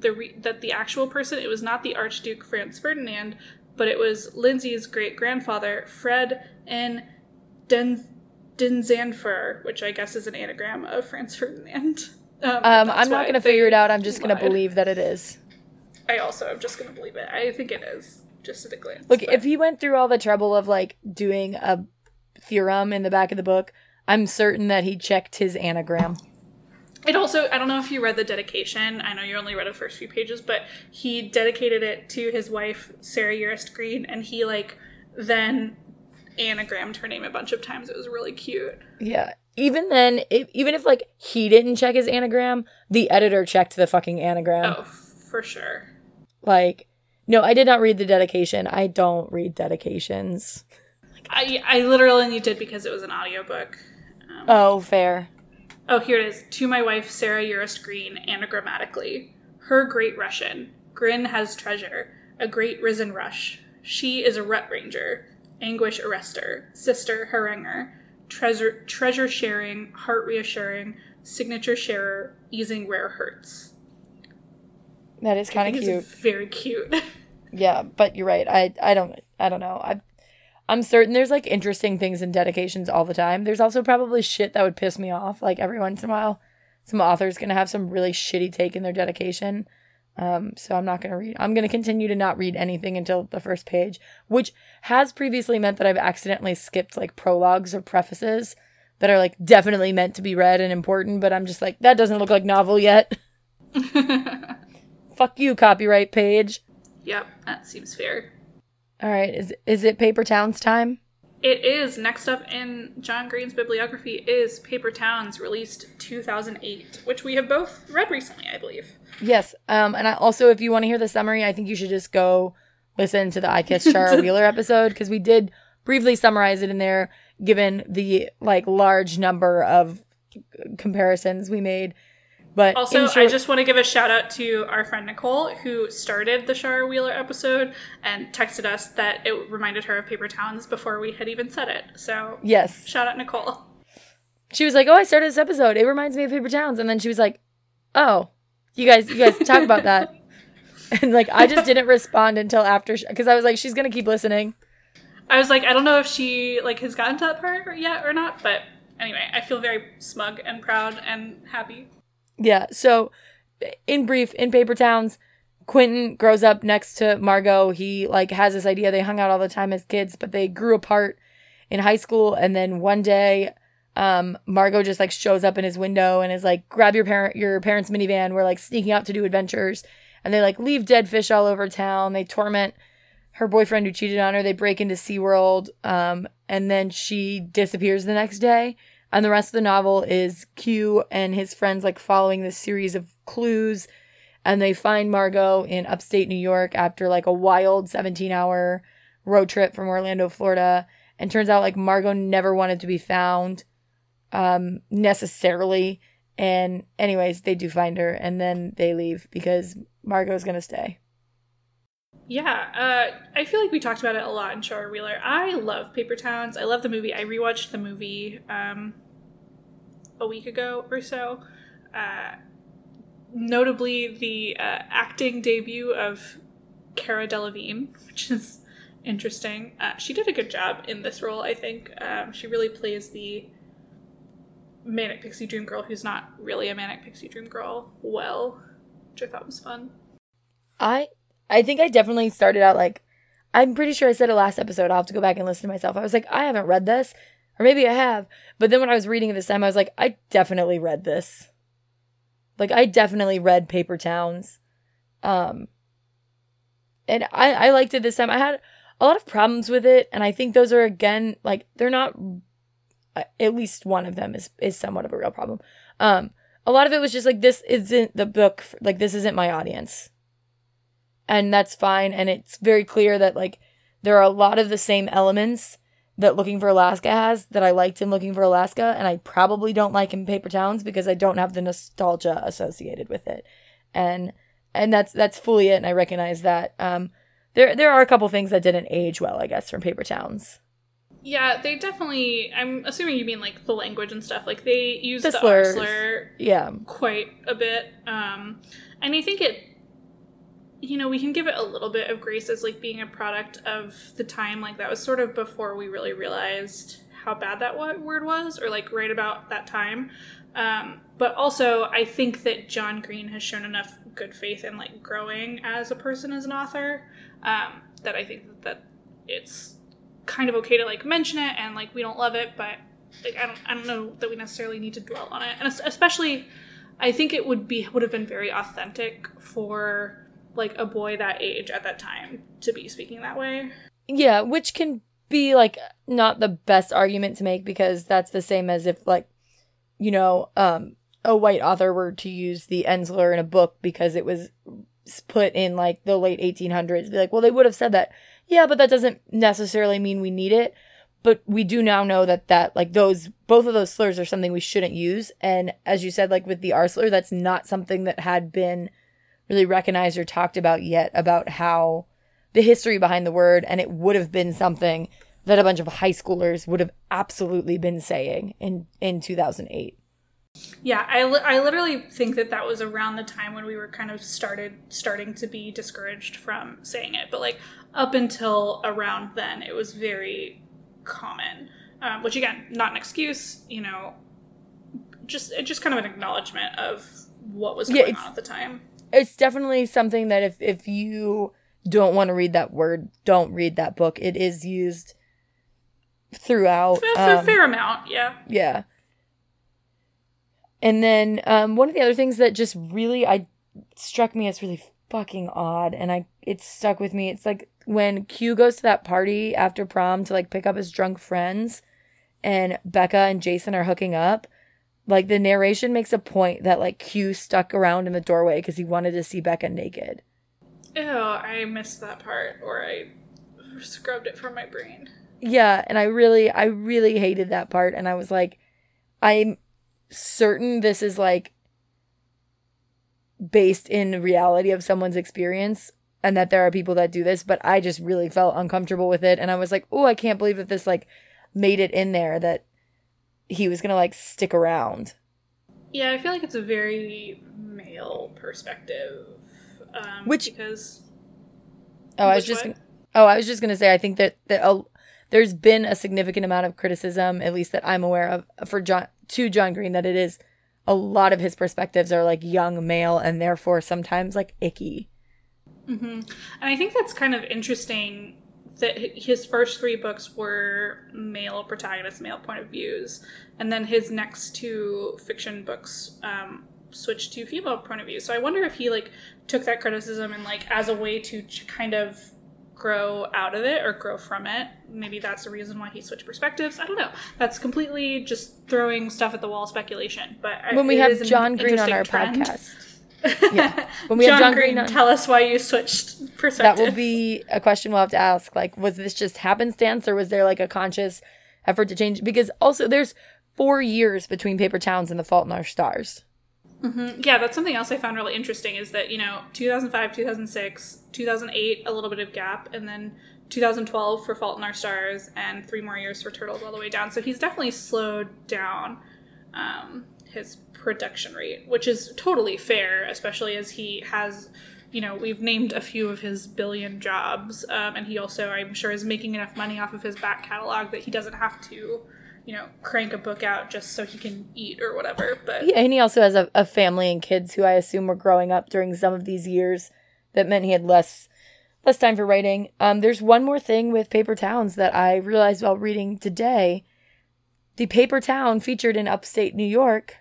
the re- that the actual person it was not the Archduke Franz Ferdinand, but it was Lindsey's great grandfather Fred N. Den Denzanfer, which I guess is an anagram of Franz Ferdinand. Um, um I'm not going to figure it out. I'm just going to believe that it is. I also am just going to believe it. I think it is, just at a glance. Look, but. if he went through all the trouble of like doing a theorem in the back of the book, I'm certain that he checked his anagram. It also, I don't know if you read the dedication. I know you only read the first few pages, but he dedicated it to his wife, Sarah Urist Green, and he like then anagrammed her name a bunch of times. It was really cute. Yeah. Even then, if, even if like he didn't check his anagram, the editor checked the fucking anagram. Oh, for sure. Like, no, I did not read the dedication. I don't read dedications. I I literally did because it was an audiobook. Um, oh, fair. Oh, here it is. To my wife, Sarah Urist Green, anagrammatically. Her great Russian. Grin has treasure. A great risen rush. She is a rut ranger. Anguish arrester. Sister haranguer. Treasure treasure sharing. Heart reassuring. Signature sharer. Easing rare hurts. That is kind of cute. Very cute. yeah, but you're right. I I don't I don't know. I I'm certain there's like interesting things in dedications all the time. There's also probably shit that would piss me off. Like every once in a while, some author's gonna have some really shitty take in their dedication. Um, so I'm not gonna read. I'm gonna continue to not read anything until the first page, which has previously meant that I've accidentally skipped like prologues or prefaces that are like definitely meant to be read and important. But I'm just like that doesn't look like novel yet. Fuck you, copyright page. Yep, that seems fair. All right, is is it Paper Towns time? It is. Next up in John Green's bibliography is Paper Towns, released 2008, which we have both read recently, I believe. Yes. Um, and I also, if you want to hear the summary, I think you should just go listen to the I Kiss Shara Wheeler episode because we did briefly summarize it in there, given the like large number of comparisons we made. But also, short- I just want to give a shout out to our friend Nicole, who started the Shara Wheeler episode and texted us that it reminded her of Paper Towns before we had even said it. So yes, shout out Nicole. She was like, "Oh, I started this episode. It reminds me of Paper Towns," and then she was like, "Oh, you guys, you guys talk about that." And like, I just didn't respond until after because I was like, "She's gonna keep listening." I was like, I don't know if she like has gotten to that part yet or not, but anyway, I feel very smug and proud and happy. Yeah. So, in brief, in Paper Towns, Quentin grows up next to Margot. He like has this idea. They hung out all the time as kids, but they grew apart in high school. And then one day, um, Margot just like shows up in his window and is like, "Grab your parent, your parents' minivan. We're like sneaking out to do adventures." And they like leave dead fish all over town. They torment her boyfriend who cheated on her. They break into SeaWorld. Um, and then she disappears the next day. And the rest of the novel is Q and his friends like following this series of clues. And they find Margot in upstate New York after like a wild 17 hour road trip from Orlando, Florida. And turns out like Margot never wanted to be found um, necessarily. And, anyways, they do find her and then they leave because Margot's going to stay. Yeah, uh, I feel like we talked about it a lot in Shara Wheeler. I love Paper Towns. I love the movie. I rewatched the movie um, a week ago or so. Uh, notably, the uh, acting debut of Cara Delevingne, which is interesting. Uh, she did a good job in this role, I think. Um, she really plays the manic pixie dream girl who's not really a manic pixie dream girl well, which I thought was fun. I I think I definitely started out like I'm pretty sure I said it last episode. I'll have to go back and listen to myself. I was like, I haven't read this. Or maybe I have. But then when I was reading it this time, I was like, I definitely read this. Like I definitely read Paper Towns. Um and I, I liked it this time. I had a lot of problems with it, and I think those are again like they're not at least one of them is is somewhat of a real problem. Um a lot of it was just like this isn't the book like this isn't my audience. And that's fine and it's very clear that like there are a lot of the same elements that Looking for Alaska has that I liked in Looking for Alaska, and I probably don't like in Paper Towns because I don't have the nostalgia associated with it, and and that's that's fully it, and I recognize that. Um, there there are a couple things that didn't age well, I guess, from Paper Towns. Yeah, they definitely. I'm assuming you mean like the language and stuff. Like they use the, the slur, yeah, quite a bit. Um, and I think it you know, we can give it a little bit of grace as like being a product of the time. Like that was sort of before we really realized how bad that word was, or like right about that time. Um, but also, I think that John Green has shown enough good faith in like growing as a person as an author um, that I think that it's kind of okay to like mention it and like we don't love it, but like I don't I don't know that we necessarily need to dwell on it, and especially I think it would be would have been very authentic for like a boy that age at that time to be speaking that way. Yeah, which can be like not the best argument to make because that's the same as if like you know um a white author were to use the N slur in a book because it was put in like the late 1800s be like well they would have said that. Yeah but that doesn't necessarily mean we need it. But we do now know that that like those both of those slurs are something we shouldn't use. And as you said like with the r slur that's not something that had been really recognized or talked about yet about how the history behind the word and it would have been something that a bunch of high schoolers would have absolutely been saying in in 2008 yeah I, li- I literally think that that was around the time when we were kind of started starting to be discouraged from saying it but like up until around then it was very common um, which again not an excuse you know just just kind of an acknowledgement of what was going yeah, on at the time it's definitely something that if if you don't want to read that word, don't read that book. It is used throughout. Um, a fair amount, yeah. Yeah. And then um, one of the other things that just really I struck me as really fucking odd, and I it stuck with me. It's like when Q goes to that party after prom to like pick up his drunk friends, and Becca and Jason are hooking up like the narration makes a point that like Q stuck around in the doorway because he wanted to see Becca naked. Ew, I missed that part, or I scrubbed it from my brain. Yeah, and I really, I really hated that part, and I was like, I'm certain this is like based in reality of someone's experience and that there are people that do this, but I just really felt uncomfortable with it, and I was like, oh, I can't believe that this like made it in there that he was gonna like stick around. Yeah, I feel like it's a very male perspective. Um, Which because oh, I was just gonna, oh, I was just gonna say I think that that uh, there's been a significant amount of criticism, at least that I'm aware of, for John to John Green that it is a lot of his perspectives are like young male and therefore sometimes like icky. Mm-hmm. And I think that's kind of interesting that his first three books were male protagonists, male point of views, and then his next two fiction books um, switched to female point of view. So I wonder if he like took that criticism and like as a way to kind of grow out of it or grow from it. Maybe that's the reason why he switched perspectives. I don't know. That's completely just throwing stuff at the wall speculation. But when we have John Green on our trend. podcast yeah. When we John have John Green, Green on, tell us why you switched perspectives. That will be a question we'll have to ask. Like, was this just happenstance or was there like a conscious effort to change? Because also there's four years between Paper Towns and The Fault in Our Stars. Mm-hmm. Yeah, that's something else I found really interesting is that, you know, 2005, 2006, 2008, a little bit of gap, and then 2012 for Fault in Our Stars, and three more years for Turtles all the way down. So he's definitely slowed down um, his production rate, which is totally fair, especially as he has, you know, we've named a few of his billion jobs, um, and he also, I'm sure, is making enough money off of his back catalog that he doesn't have to, you know, crank a book out just so he can eat or whatever. But yeah, and he also has a, a family and kids who I assume were growing up during some of these years that meant he had less less time for writing. Um, there's one more thing with Paper Towns that I realized while reading today. The paper town featured in upstate New York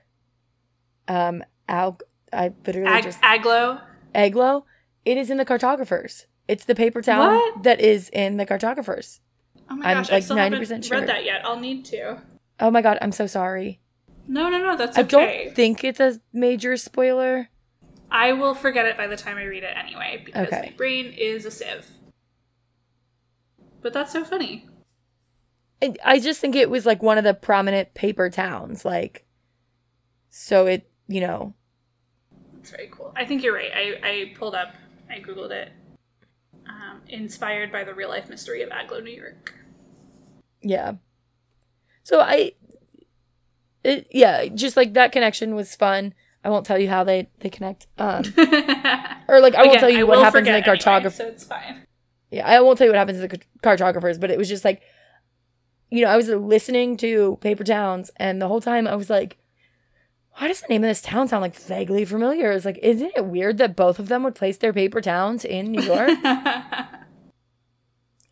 um, Al, I literally Ag- just Agloe. Agloe. It is in the cartographers. It's the paper town what? that is in the cartographers. Oh my gosh, I'm like I still 90% haven't sure. read that yet. I'll need to. Oh my god, I'm so sorry. No, no, no, that's okay. I don't think it's a major spoiler. I will forget it by the time I read it anyway because okay. my brain is a sieve. But that's so funny. I just think it was like one of the prominent paper towns. Like, so it you know. It's very cool. I think you're right. I, I pulled up, I Googled it. Um, inspired by the real life mystery of Agloe, New York. Yeah. So I, it, yeah, just like that connection was fun. I won't tell you how they they connect. Um, or like I won't Again, tell you I what happens in the forget anyway, so it's fine. Yeah, I won't tell you what happens to the cartographers, but it was just like, you know, I was listening to Paper Towns, and the whole time I was like, why does the name of this town sound like vaguely familiar? It's like, isn't it weird that both of them would place their paper towns in New York?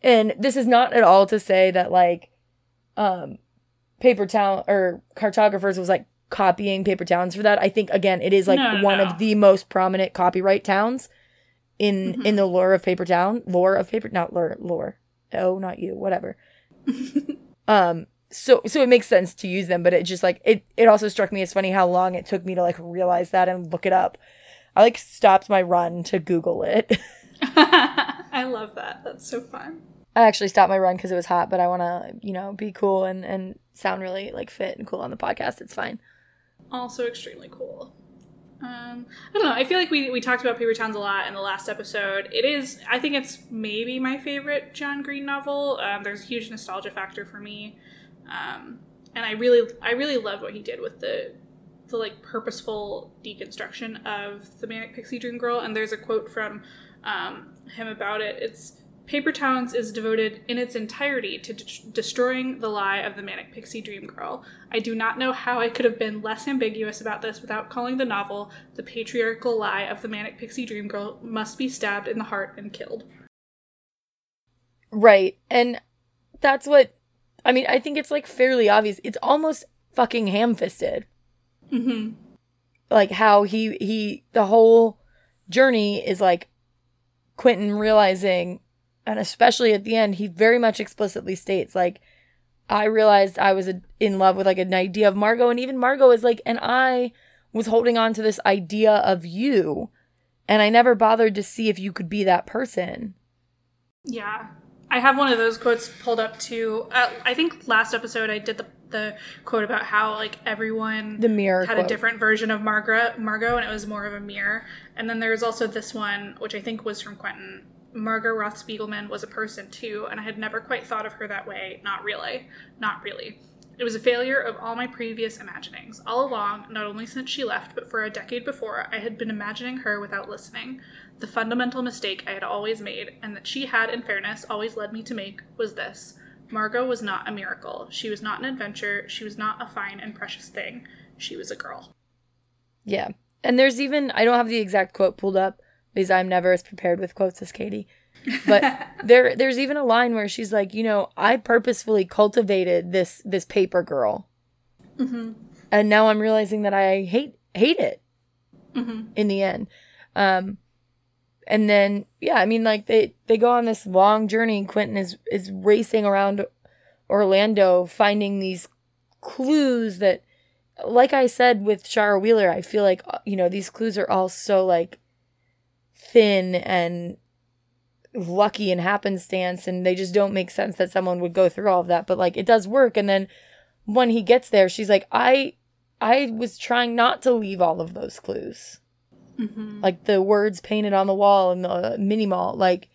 and this is not at all to say that like, um, Paper Town or cartographers was like copying Paper Towns for that. I think again, it is like No, no, one no. of the most prominent copyright towns in Mhm. in the lore of Paper Town, lore of Paper, not lore, lore. Oh, not you, whatever. um, so so it makes sense to use them, but it just like it it also struck me as funny how long it took me to like realize that and look it up. I like stopped my run to Google it. I love that. That's so fun. I actually stopped my run because it was hot, but I want to you know be cool and and sound really like fit and cool on the podcast. It's fine. Also extremely cool. Um, I don't know. I feel like we, we talked about Paper Towns a lot in the last episode. It is, I think it's maybe my favorite John Green novel. Um, there's a huge nostalgia factor for me, um, and I really I really loved what he did with the the like purposeful deconstruction of the Manic Pixie Dream Girl. And there's a quote from um, him about it. It's Paper Towns is devoted in its entirety to de- destroying the lie of the Manic Pixie Dream Girl. I do not know how I could have been less ambiguous about this without calling the novel The Patriarchal Lie of the Manic Pixie Dream Girl Must Be Stabbed in the Heart and Killed. Right. And that's what I mean, I think it's like fairly obvious. It's almost fucking ham-fisted. Mm-hmm. Like how he he the whole journey is like Quentin realizing and especially at the end he very much explicitly states like I realized I was in love with like an idea of Margot and even Margot is like and I was holding on to this idea of you and I never bothered to see if you could be that person. Yeah. I have one of those quotes pulled up too. Uh, I think last episode I did the, the quote about how like everyone The mirror had quote. a different version of Margaret Margot and it was more of a mirror. And then there was also this one which I think was from Quentin. Margot Roth Spiegelman was a person too, and I had never quite thought of her that way. Not really. Not really. It was a failure of all my previous imaginings. All along, not only since she left, but for a decade before, I had been imagining her without listening. The fundamental mistake I had always made, and that she had, in fairness, always led me to make, was this. Margot was not a miracle. She was not an adventure. She was not a fine and precious thing. She was a girl. Yeah. And there's even I don't have the exact quote pulled up because I'm never as prepared with quotes as Katie. But there there's even a line where she's like, you know, I purposefully cultivated this this paper girl. Mm-hmm. And now I'm realizing that I hate hate it Mm-hmm. in the end. Um and then yeah, I mean like they they go on this long journey. Quentin is is racing around Orlando finding these clues that like I said with Shara Wheeler, I feel like uh, you know these clues are all so like thin and lucky and happenstance, and they just don't make sense that someone would go through all of that. But like it does work, and then when he gets there, she's like, I, I was trying not to leave all of those clues, Mm-hmm. like the words painted on the wall and the mini mall, like.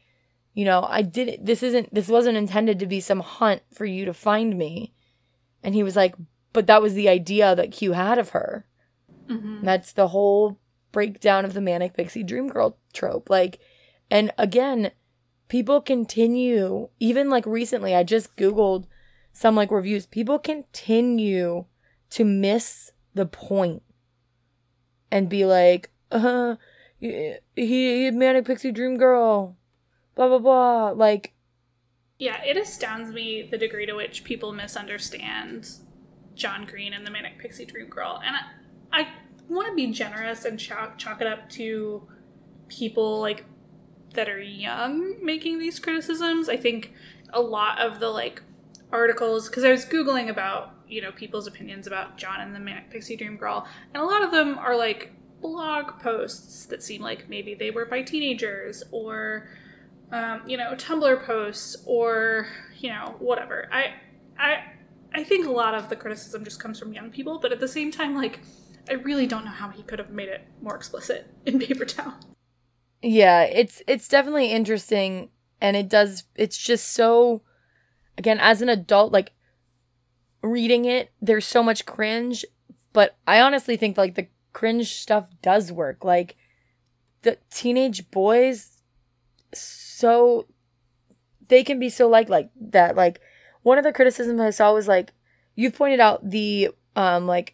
You know, I did This isn't. This wasn't intended to be some hunt for you to find me. And he was like, but that was the idea that Q had of her. Mm-hmm. That's the whole breakdown of the manic pixie dream girl trope. Like, and again, people continue, even like recently, I just Googled some like reviews. People continue to miss the point and be like, uh, he, he manic pixie dream girl, blah, blah, blah. Like, Yeah, it astounds me the degree to which people misunderstand John Green and the Manic Pixie Dream Girl. And I, I want to be generous and chalk, chalk it up to people like that are young making these criticisms. I think a lot of the like articles, because I was Googling about, you know, people's opinions about John and the Manic Pixie Dream Girl, and a lot of them are like blog posts that seem like maybe they were by teenagers or um, you know, Tumblr posts or you know, whatever. I, I, I think a lot of the criticism just comes from young people, but at the same time, like, I really don't know how he could have made it more explicit in Paper Town. Yeah, it's it's definitely interesting and it does it's just so again as an adult like reading it there's so much cringe, but I honestly think like the cringe stuff does work. Like the teenage boys so they can be so like like that. Like one of the criticisms I saw was like you pointed out the um like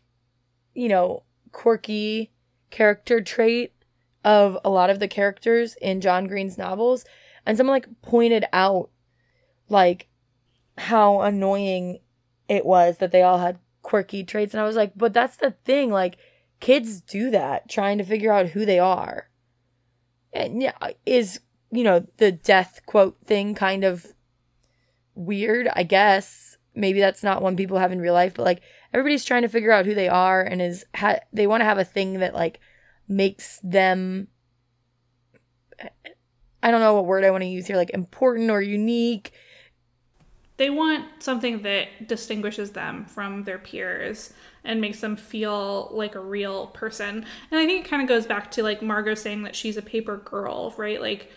you know quirky character trait of a lot of the characters in John Green's novels and someone like pointed out like how annoying it was that they all had quirky traits and I was like but that's the thing like kids do that trying to figure out who they are. And yeah is you know the death quote thing kind of weird I guess. Maybe that's not one people have in real life but like everybody's trying to figure out who they are and is ha- they want to have a thing that like makes them I don't know what word I want to use here, like important or unique. They want something that distinguishes them from their peers and makes them feel like a real person. And I think it kind of goes back to like Margot saying that she's a paper girl, right? Like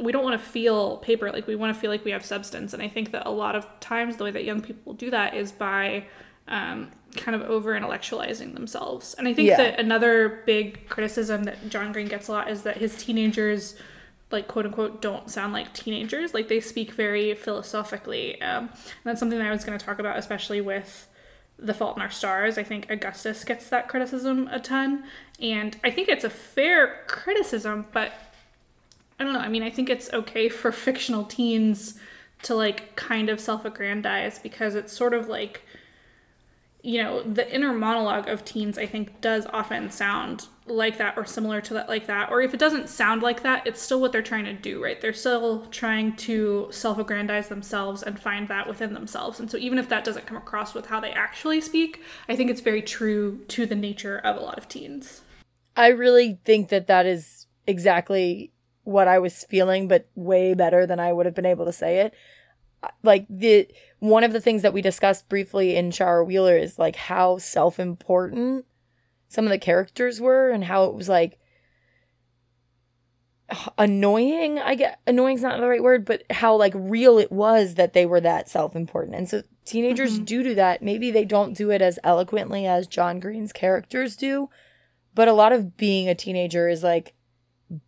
we don't want to feel paper, like we want to feel like we have substance. And I think that a lot of times the way that young people do that is by um, kind of over intellectualizing themselves. And I think yeah. that another big criticism that John Green gets a lot is that his teenagers like quote unquote don't sound like teenagers like they speak very philosophically um, and that's something that i was going to talk about especially with the fault in our stars i think augustus gets that criticism a ton. And i think it's a fair criticism but i don't know. I mean i think it's okay for fictional teens to like kind of self-aggrandize because it's sort of like you know, the inner monologue of teens, I think, does often sound like that or similar to that, like that. Or if it doesn't sound like that, it's still what they're trying to do, right? They're still trying to self aggrandize themselves and find that within themselves. And so, even if that doesn't come across with how they actually speak, I think it's very true to the nature of a lot of teens. I really think that that is exactly what I was feeling, but way better than I would have been able to say it like the one of the things that we discussed briefly in Shara Wheeler is like how self-important some of the characters were and how it was like annoying i get annoying's not the right word but how like real it was that they were that self-important and so teenagers mm-hmm. do do that maybe they don't do it as eloquently as john green's characters do but a lot of being a teenager is like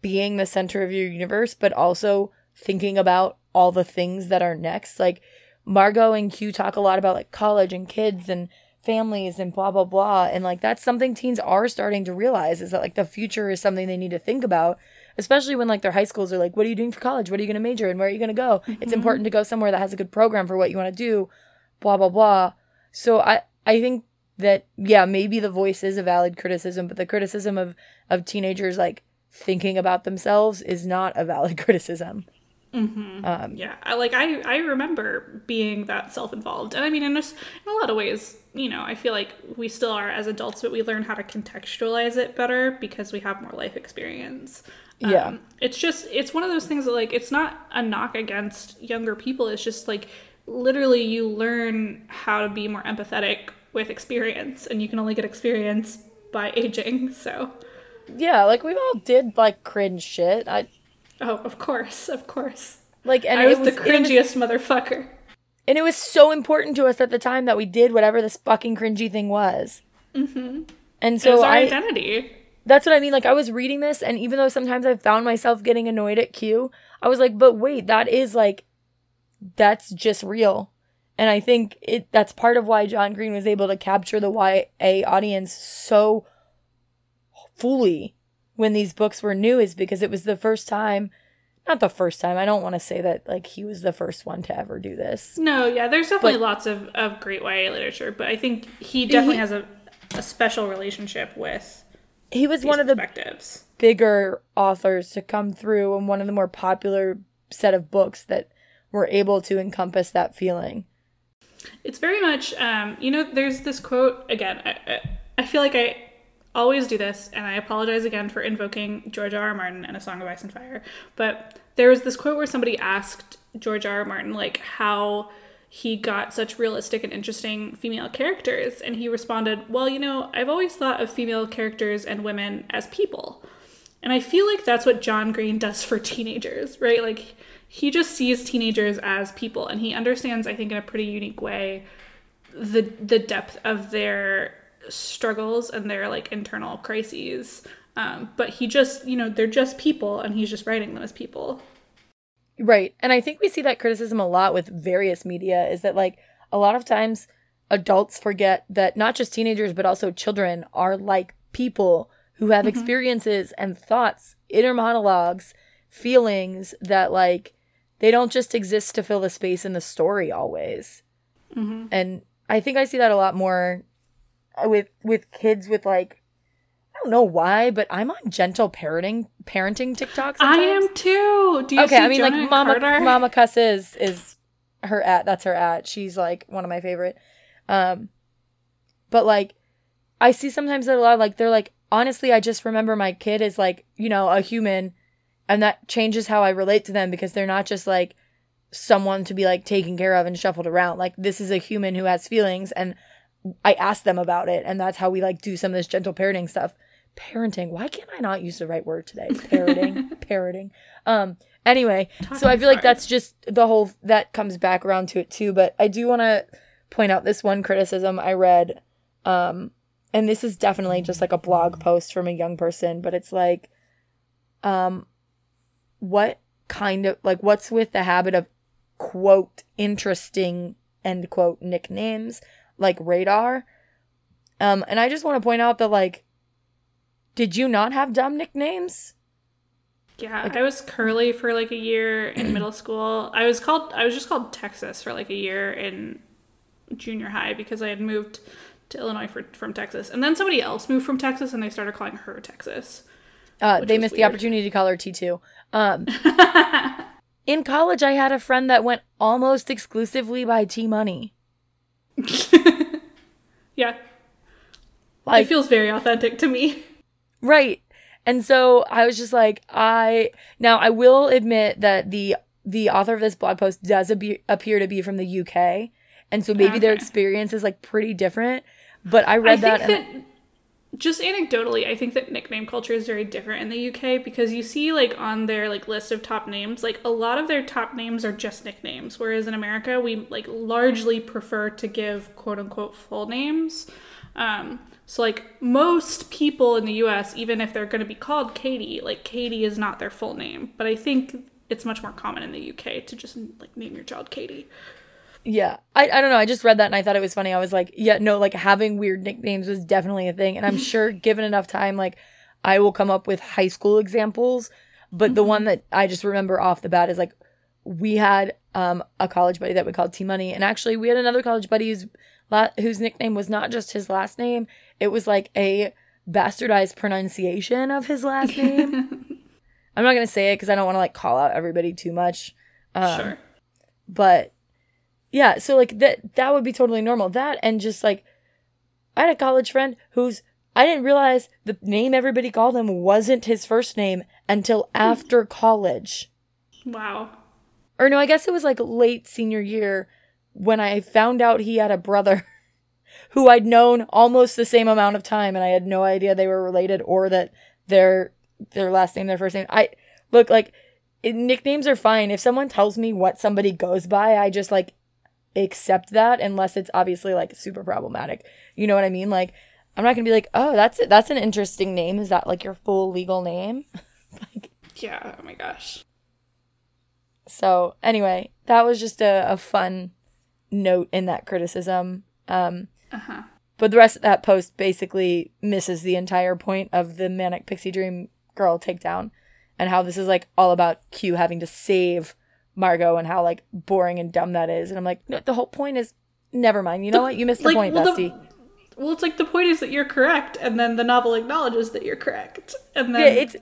being the center of your universe but also thinking about all the things that are next. Like Margot and Q talk a lot about like college and kids and families and blah blah blah. And like that's something teens are starting to realize is that like the future is something they need to think about especially when like their high schools are like what are you doing for college? What are you going to major in? Where are you going to go mm-hmm. it's important to go somewhere that has a good program for what you want to do blah blah blah. So i i think that yeah maybe the voice is a valid criticism but the criticism of of teenagers like thinking about themselves is not a valid criticism Mm-hmm. Um, yeah, I, like I, I remember being that self-involved, and I mean, in a, in a lot of ways, you know, I feel like we still are as adults, but we learn how to contextualize it better because we have more life experience. Um, yeah, it's just it's one of those things that like it's not a knock against younger people. It's just like literally you learn how to be more empathetic with experience, and you can only get experience by aging. So yeah, like we all did like cringe shit. I Oh, of course, of course. Like, and I was, was the cringiest was, motherfucker. And it was so important to us at the time that we did whatever this fucking cringy thing was. Mm-hmm. And so our I, identity. That's what I mean. Like I was reading this, and even though sometimes I found myself getting annoyed at Q, I was like, but wait, that is like, that's just real. And I think it that's part of why John Green was able to capture the YA audience so fully when these books were new is because it was the first time not the first time. I don't want to say that like he was the first one to ever do this. No, yeah, there's definitely but, lots of, of great YA literature, but I think he definitely he, has a, a special relationship with he was one of the bigger authors to come through and one of the more popular set of books that were able to encompass that feeling. It's very much, um, you know, there's this quote again. I, I feel like I always do this, and I apologize again for invoking George R. R. Martin and A Song of Ice and Fire. But there was this quote where somebody asked George R. R. Martin, like, how he got such realistic and interesting female characters. And he responded, Well, you know, I've always thought of female characters and women as people. And I feel like that's what John Green does for teenagers, right? Like, he just sees teenagers as people, and he understands, I think, in a pretty unique way, the the depth of their struggles and their like internal crises. Um, but he just, you know, they're just people and he's just writing them as people. Right. And I think we see that criticism a lot with various media is that like a lot of times adults forget that not just teenagers but also children are like people who have mm-hmm. experiences and thoughts, inner monologues, feelings that like they don't just exist to fill the space in the story always. Mm-hmm. And I think I see that a lot more with with kids with like I don't know why, but I'm on gentle parenting parenting TikTok. Sometimes. I am too. Do you okay, I mean Jonah like Mama Carter? Mama Cusses is her at that's her at. She's like one of my favorite. Um but like I see sometimes that a lot like they're like honestly I just remember my kid is like, you know, a human and that changes how I relate to them because they're not just like someone to be like taken care of and shuffled around. Like this is a human who has feelings and I ask them about it and that's how we like do some of this gentle parenting stuff. Parenting. Why can't I not use the right word today? Parenting. parenting. Um anyway, so I feel like that's just the whole that comes back around to it too, but I do want to point out this one criticism I read um and this is definitely just like a blog post from a young person, but it's like um what kind of like what's with the habit of quote interesting end quote nicknames like radar. Um and i just want to point out that like did you not have dumb nicknames? Yeah like, i was curly for like a year in middle school. I was called i was just called texas for like a year in junior high because i had moved to illinois for, from texas. And then somebody else moved from texas and they started calling her texas uh, they missed weird. the opportunity to call her t2 um In college, I had a friend that went almost exclusively by T Money. yeah. Like, it feels very authentic to me. Right. And so I was just like, I now I will admit that the the author of this blog post does ab- appear to be from the UK, and so maybe okay. their experience is like pretty different. But I read I that, that just anecdotally, I think that nickname culture is very different in the UK because you see like on their like list of top names, like a lot of their top names are just nicknames, whereas in America we like largely prefer to give quote unquote full names. Um, so like most people in the US, even if they're going to be called Katie, like Katie is not their full name, but I think it's much more common in the UK to just like name your child Katie. Yeah. I, I don't know. I just read that and I thought it was funny. I was like, yeah, no, like having weird nicknames was definitely a thing. And I'm sure given enough time, like I will come up with high school examples. But mm-hmm. the one that I just remember off the bat is like we had um, a college buddy that we called T Money. And actually we had another college buddy whose, la- whose nickname was not just his last name, it was like a bastardized pronunciation of his last name. I'm not going to say it because I don't want to like call out everybody too much. Um, sure. But yeah, so like that that would be totally normal. That and just like I had a college friend who's I didn't realize the name everybody called him wasn't his first name until hmm. after college. Wow. Or no, I guess it was like late senior year when I found out he had a brother who I'd known almost the same amount of time and I had no idea they were related or that their their last name, their first name. I look like it, nicknames are fine. If someone tells me what somebody goes by, I just like accept that unless it's obviously like super problematic. You know what I mean? Like I'm not going to be like, "Oh, that's it. That's an interesting name. Is that like your full legal name?" like Yeah, oh my gosh. So, anyway, that was just a, a fun note in that criticism. Um uh-huh. But the rest of that post basically misses the entire point of the manic pixie dream girl takedown and how this is like all about Q having to save Margot and how like boring and dumb that is. And I'm like, no, the whole point is never mind. You know the, what? You missed the like, point, well, bestie. The, well, it's like the point is that you're correct, and then the novel acknowledges that you're correct, and then yeah, it's.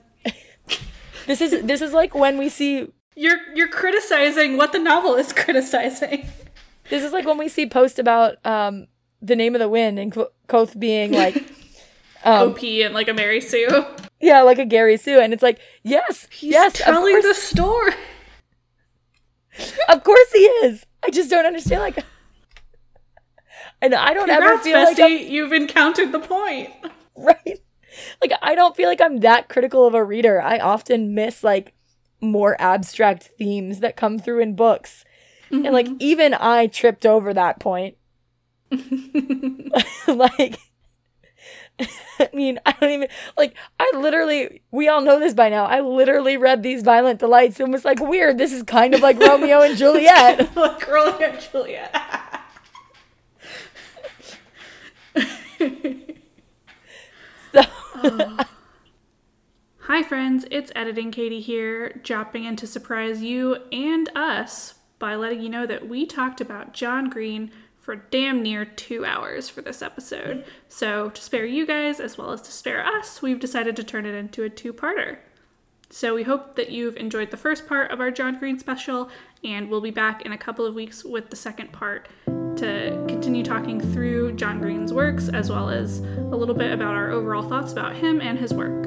this is this is like when we see you're you're criticizing what the novel is criticizing. This is like when we see post about um the name of the wind and Kvothe being like um, OP and like a Mary Sue. Yeah, like a Gary Sue, and it's like yes, He's yes, telling the story of course he is. I just don't understand. Like, and I don't Congrats, ever feel bestie, like I'm, you've encountered the point, right? Like, I don't feel like I'm that critical of a reader. I often miss like more abstract themes that come through in books, mm-hmm. and like even I tripped over that point. like, I mean, I don't even like. I literally, we all know this by now. I literally read these Violent Delights and was like, weird. This is kind of like Romeo and Juliet. like Romeo and Juliet. so, Hi, friends. It's Editing Katie here, dropping in to surprise you and us by letting you know that we talked about John Green for damn near two hours for this episode. So, to spare you guys as well as to spare us, we've decided to turn it into a two parter. So, we hope that you've enjoyed the first part of our John Green special, and we'll be back in a couple of weeks with the second part to continue talking through John Green's works as well as a little bit about our overall thoughts about him and his work.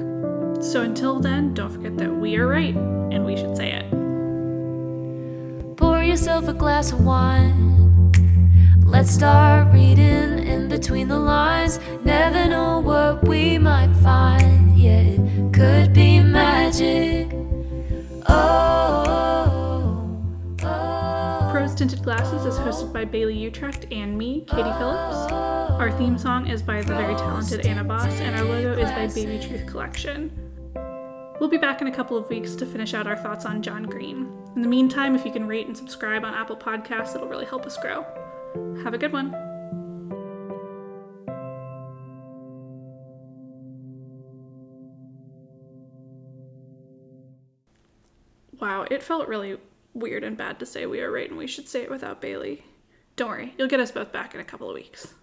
So, until then, don't forget that we are right, and we should say it. Pour yourself a glass of wine. Let's start reading in between the lines. Never know what we might find. Yeah, it could be magic. Oh, oh. Prose Tinted Glasses is hosted by Bailey Utrecht and me, Katie Phillips. Our theme song is by the very talented Anna Boss, and our logo is by Baby Truth Collection. We'll be back in a couple of weeks to finish out our thoughts on John Green. In the meantime, if you can rate and subscribe on Apple Podcasts, it'll really help us grow. Have a good one. Wow, it felt really weird and bad to say we are right and we should say it without Bailey. Don't worry, you'll get us both back in a couple of weeks.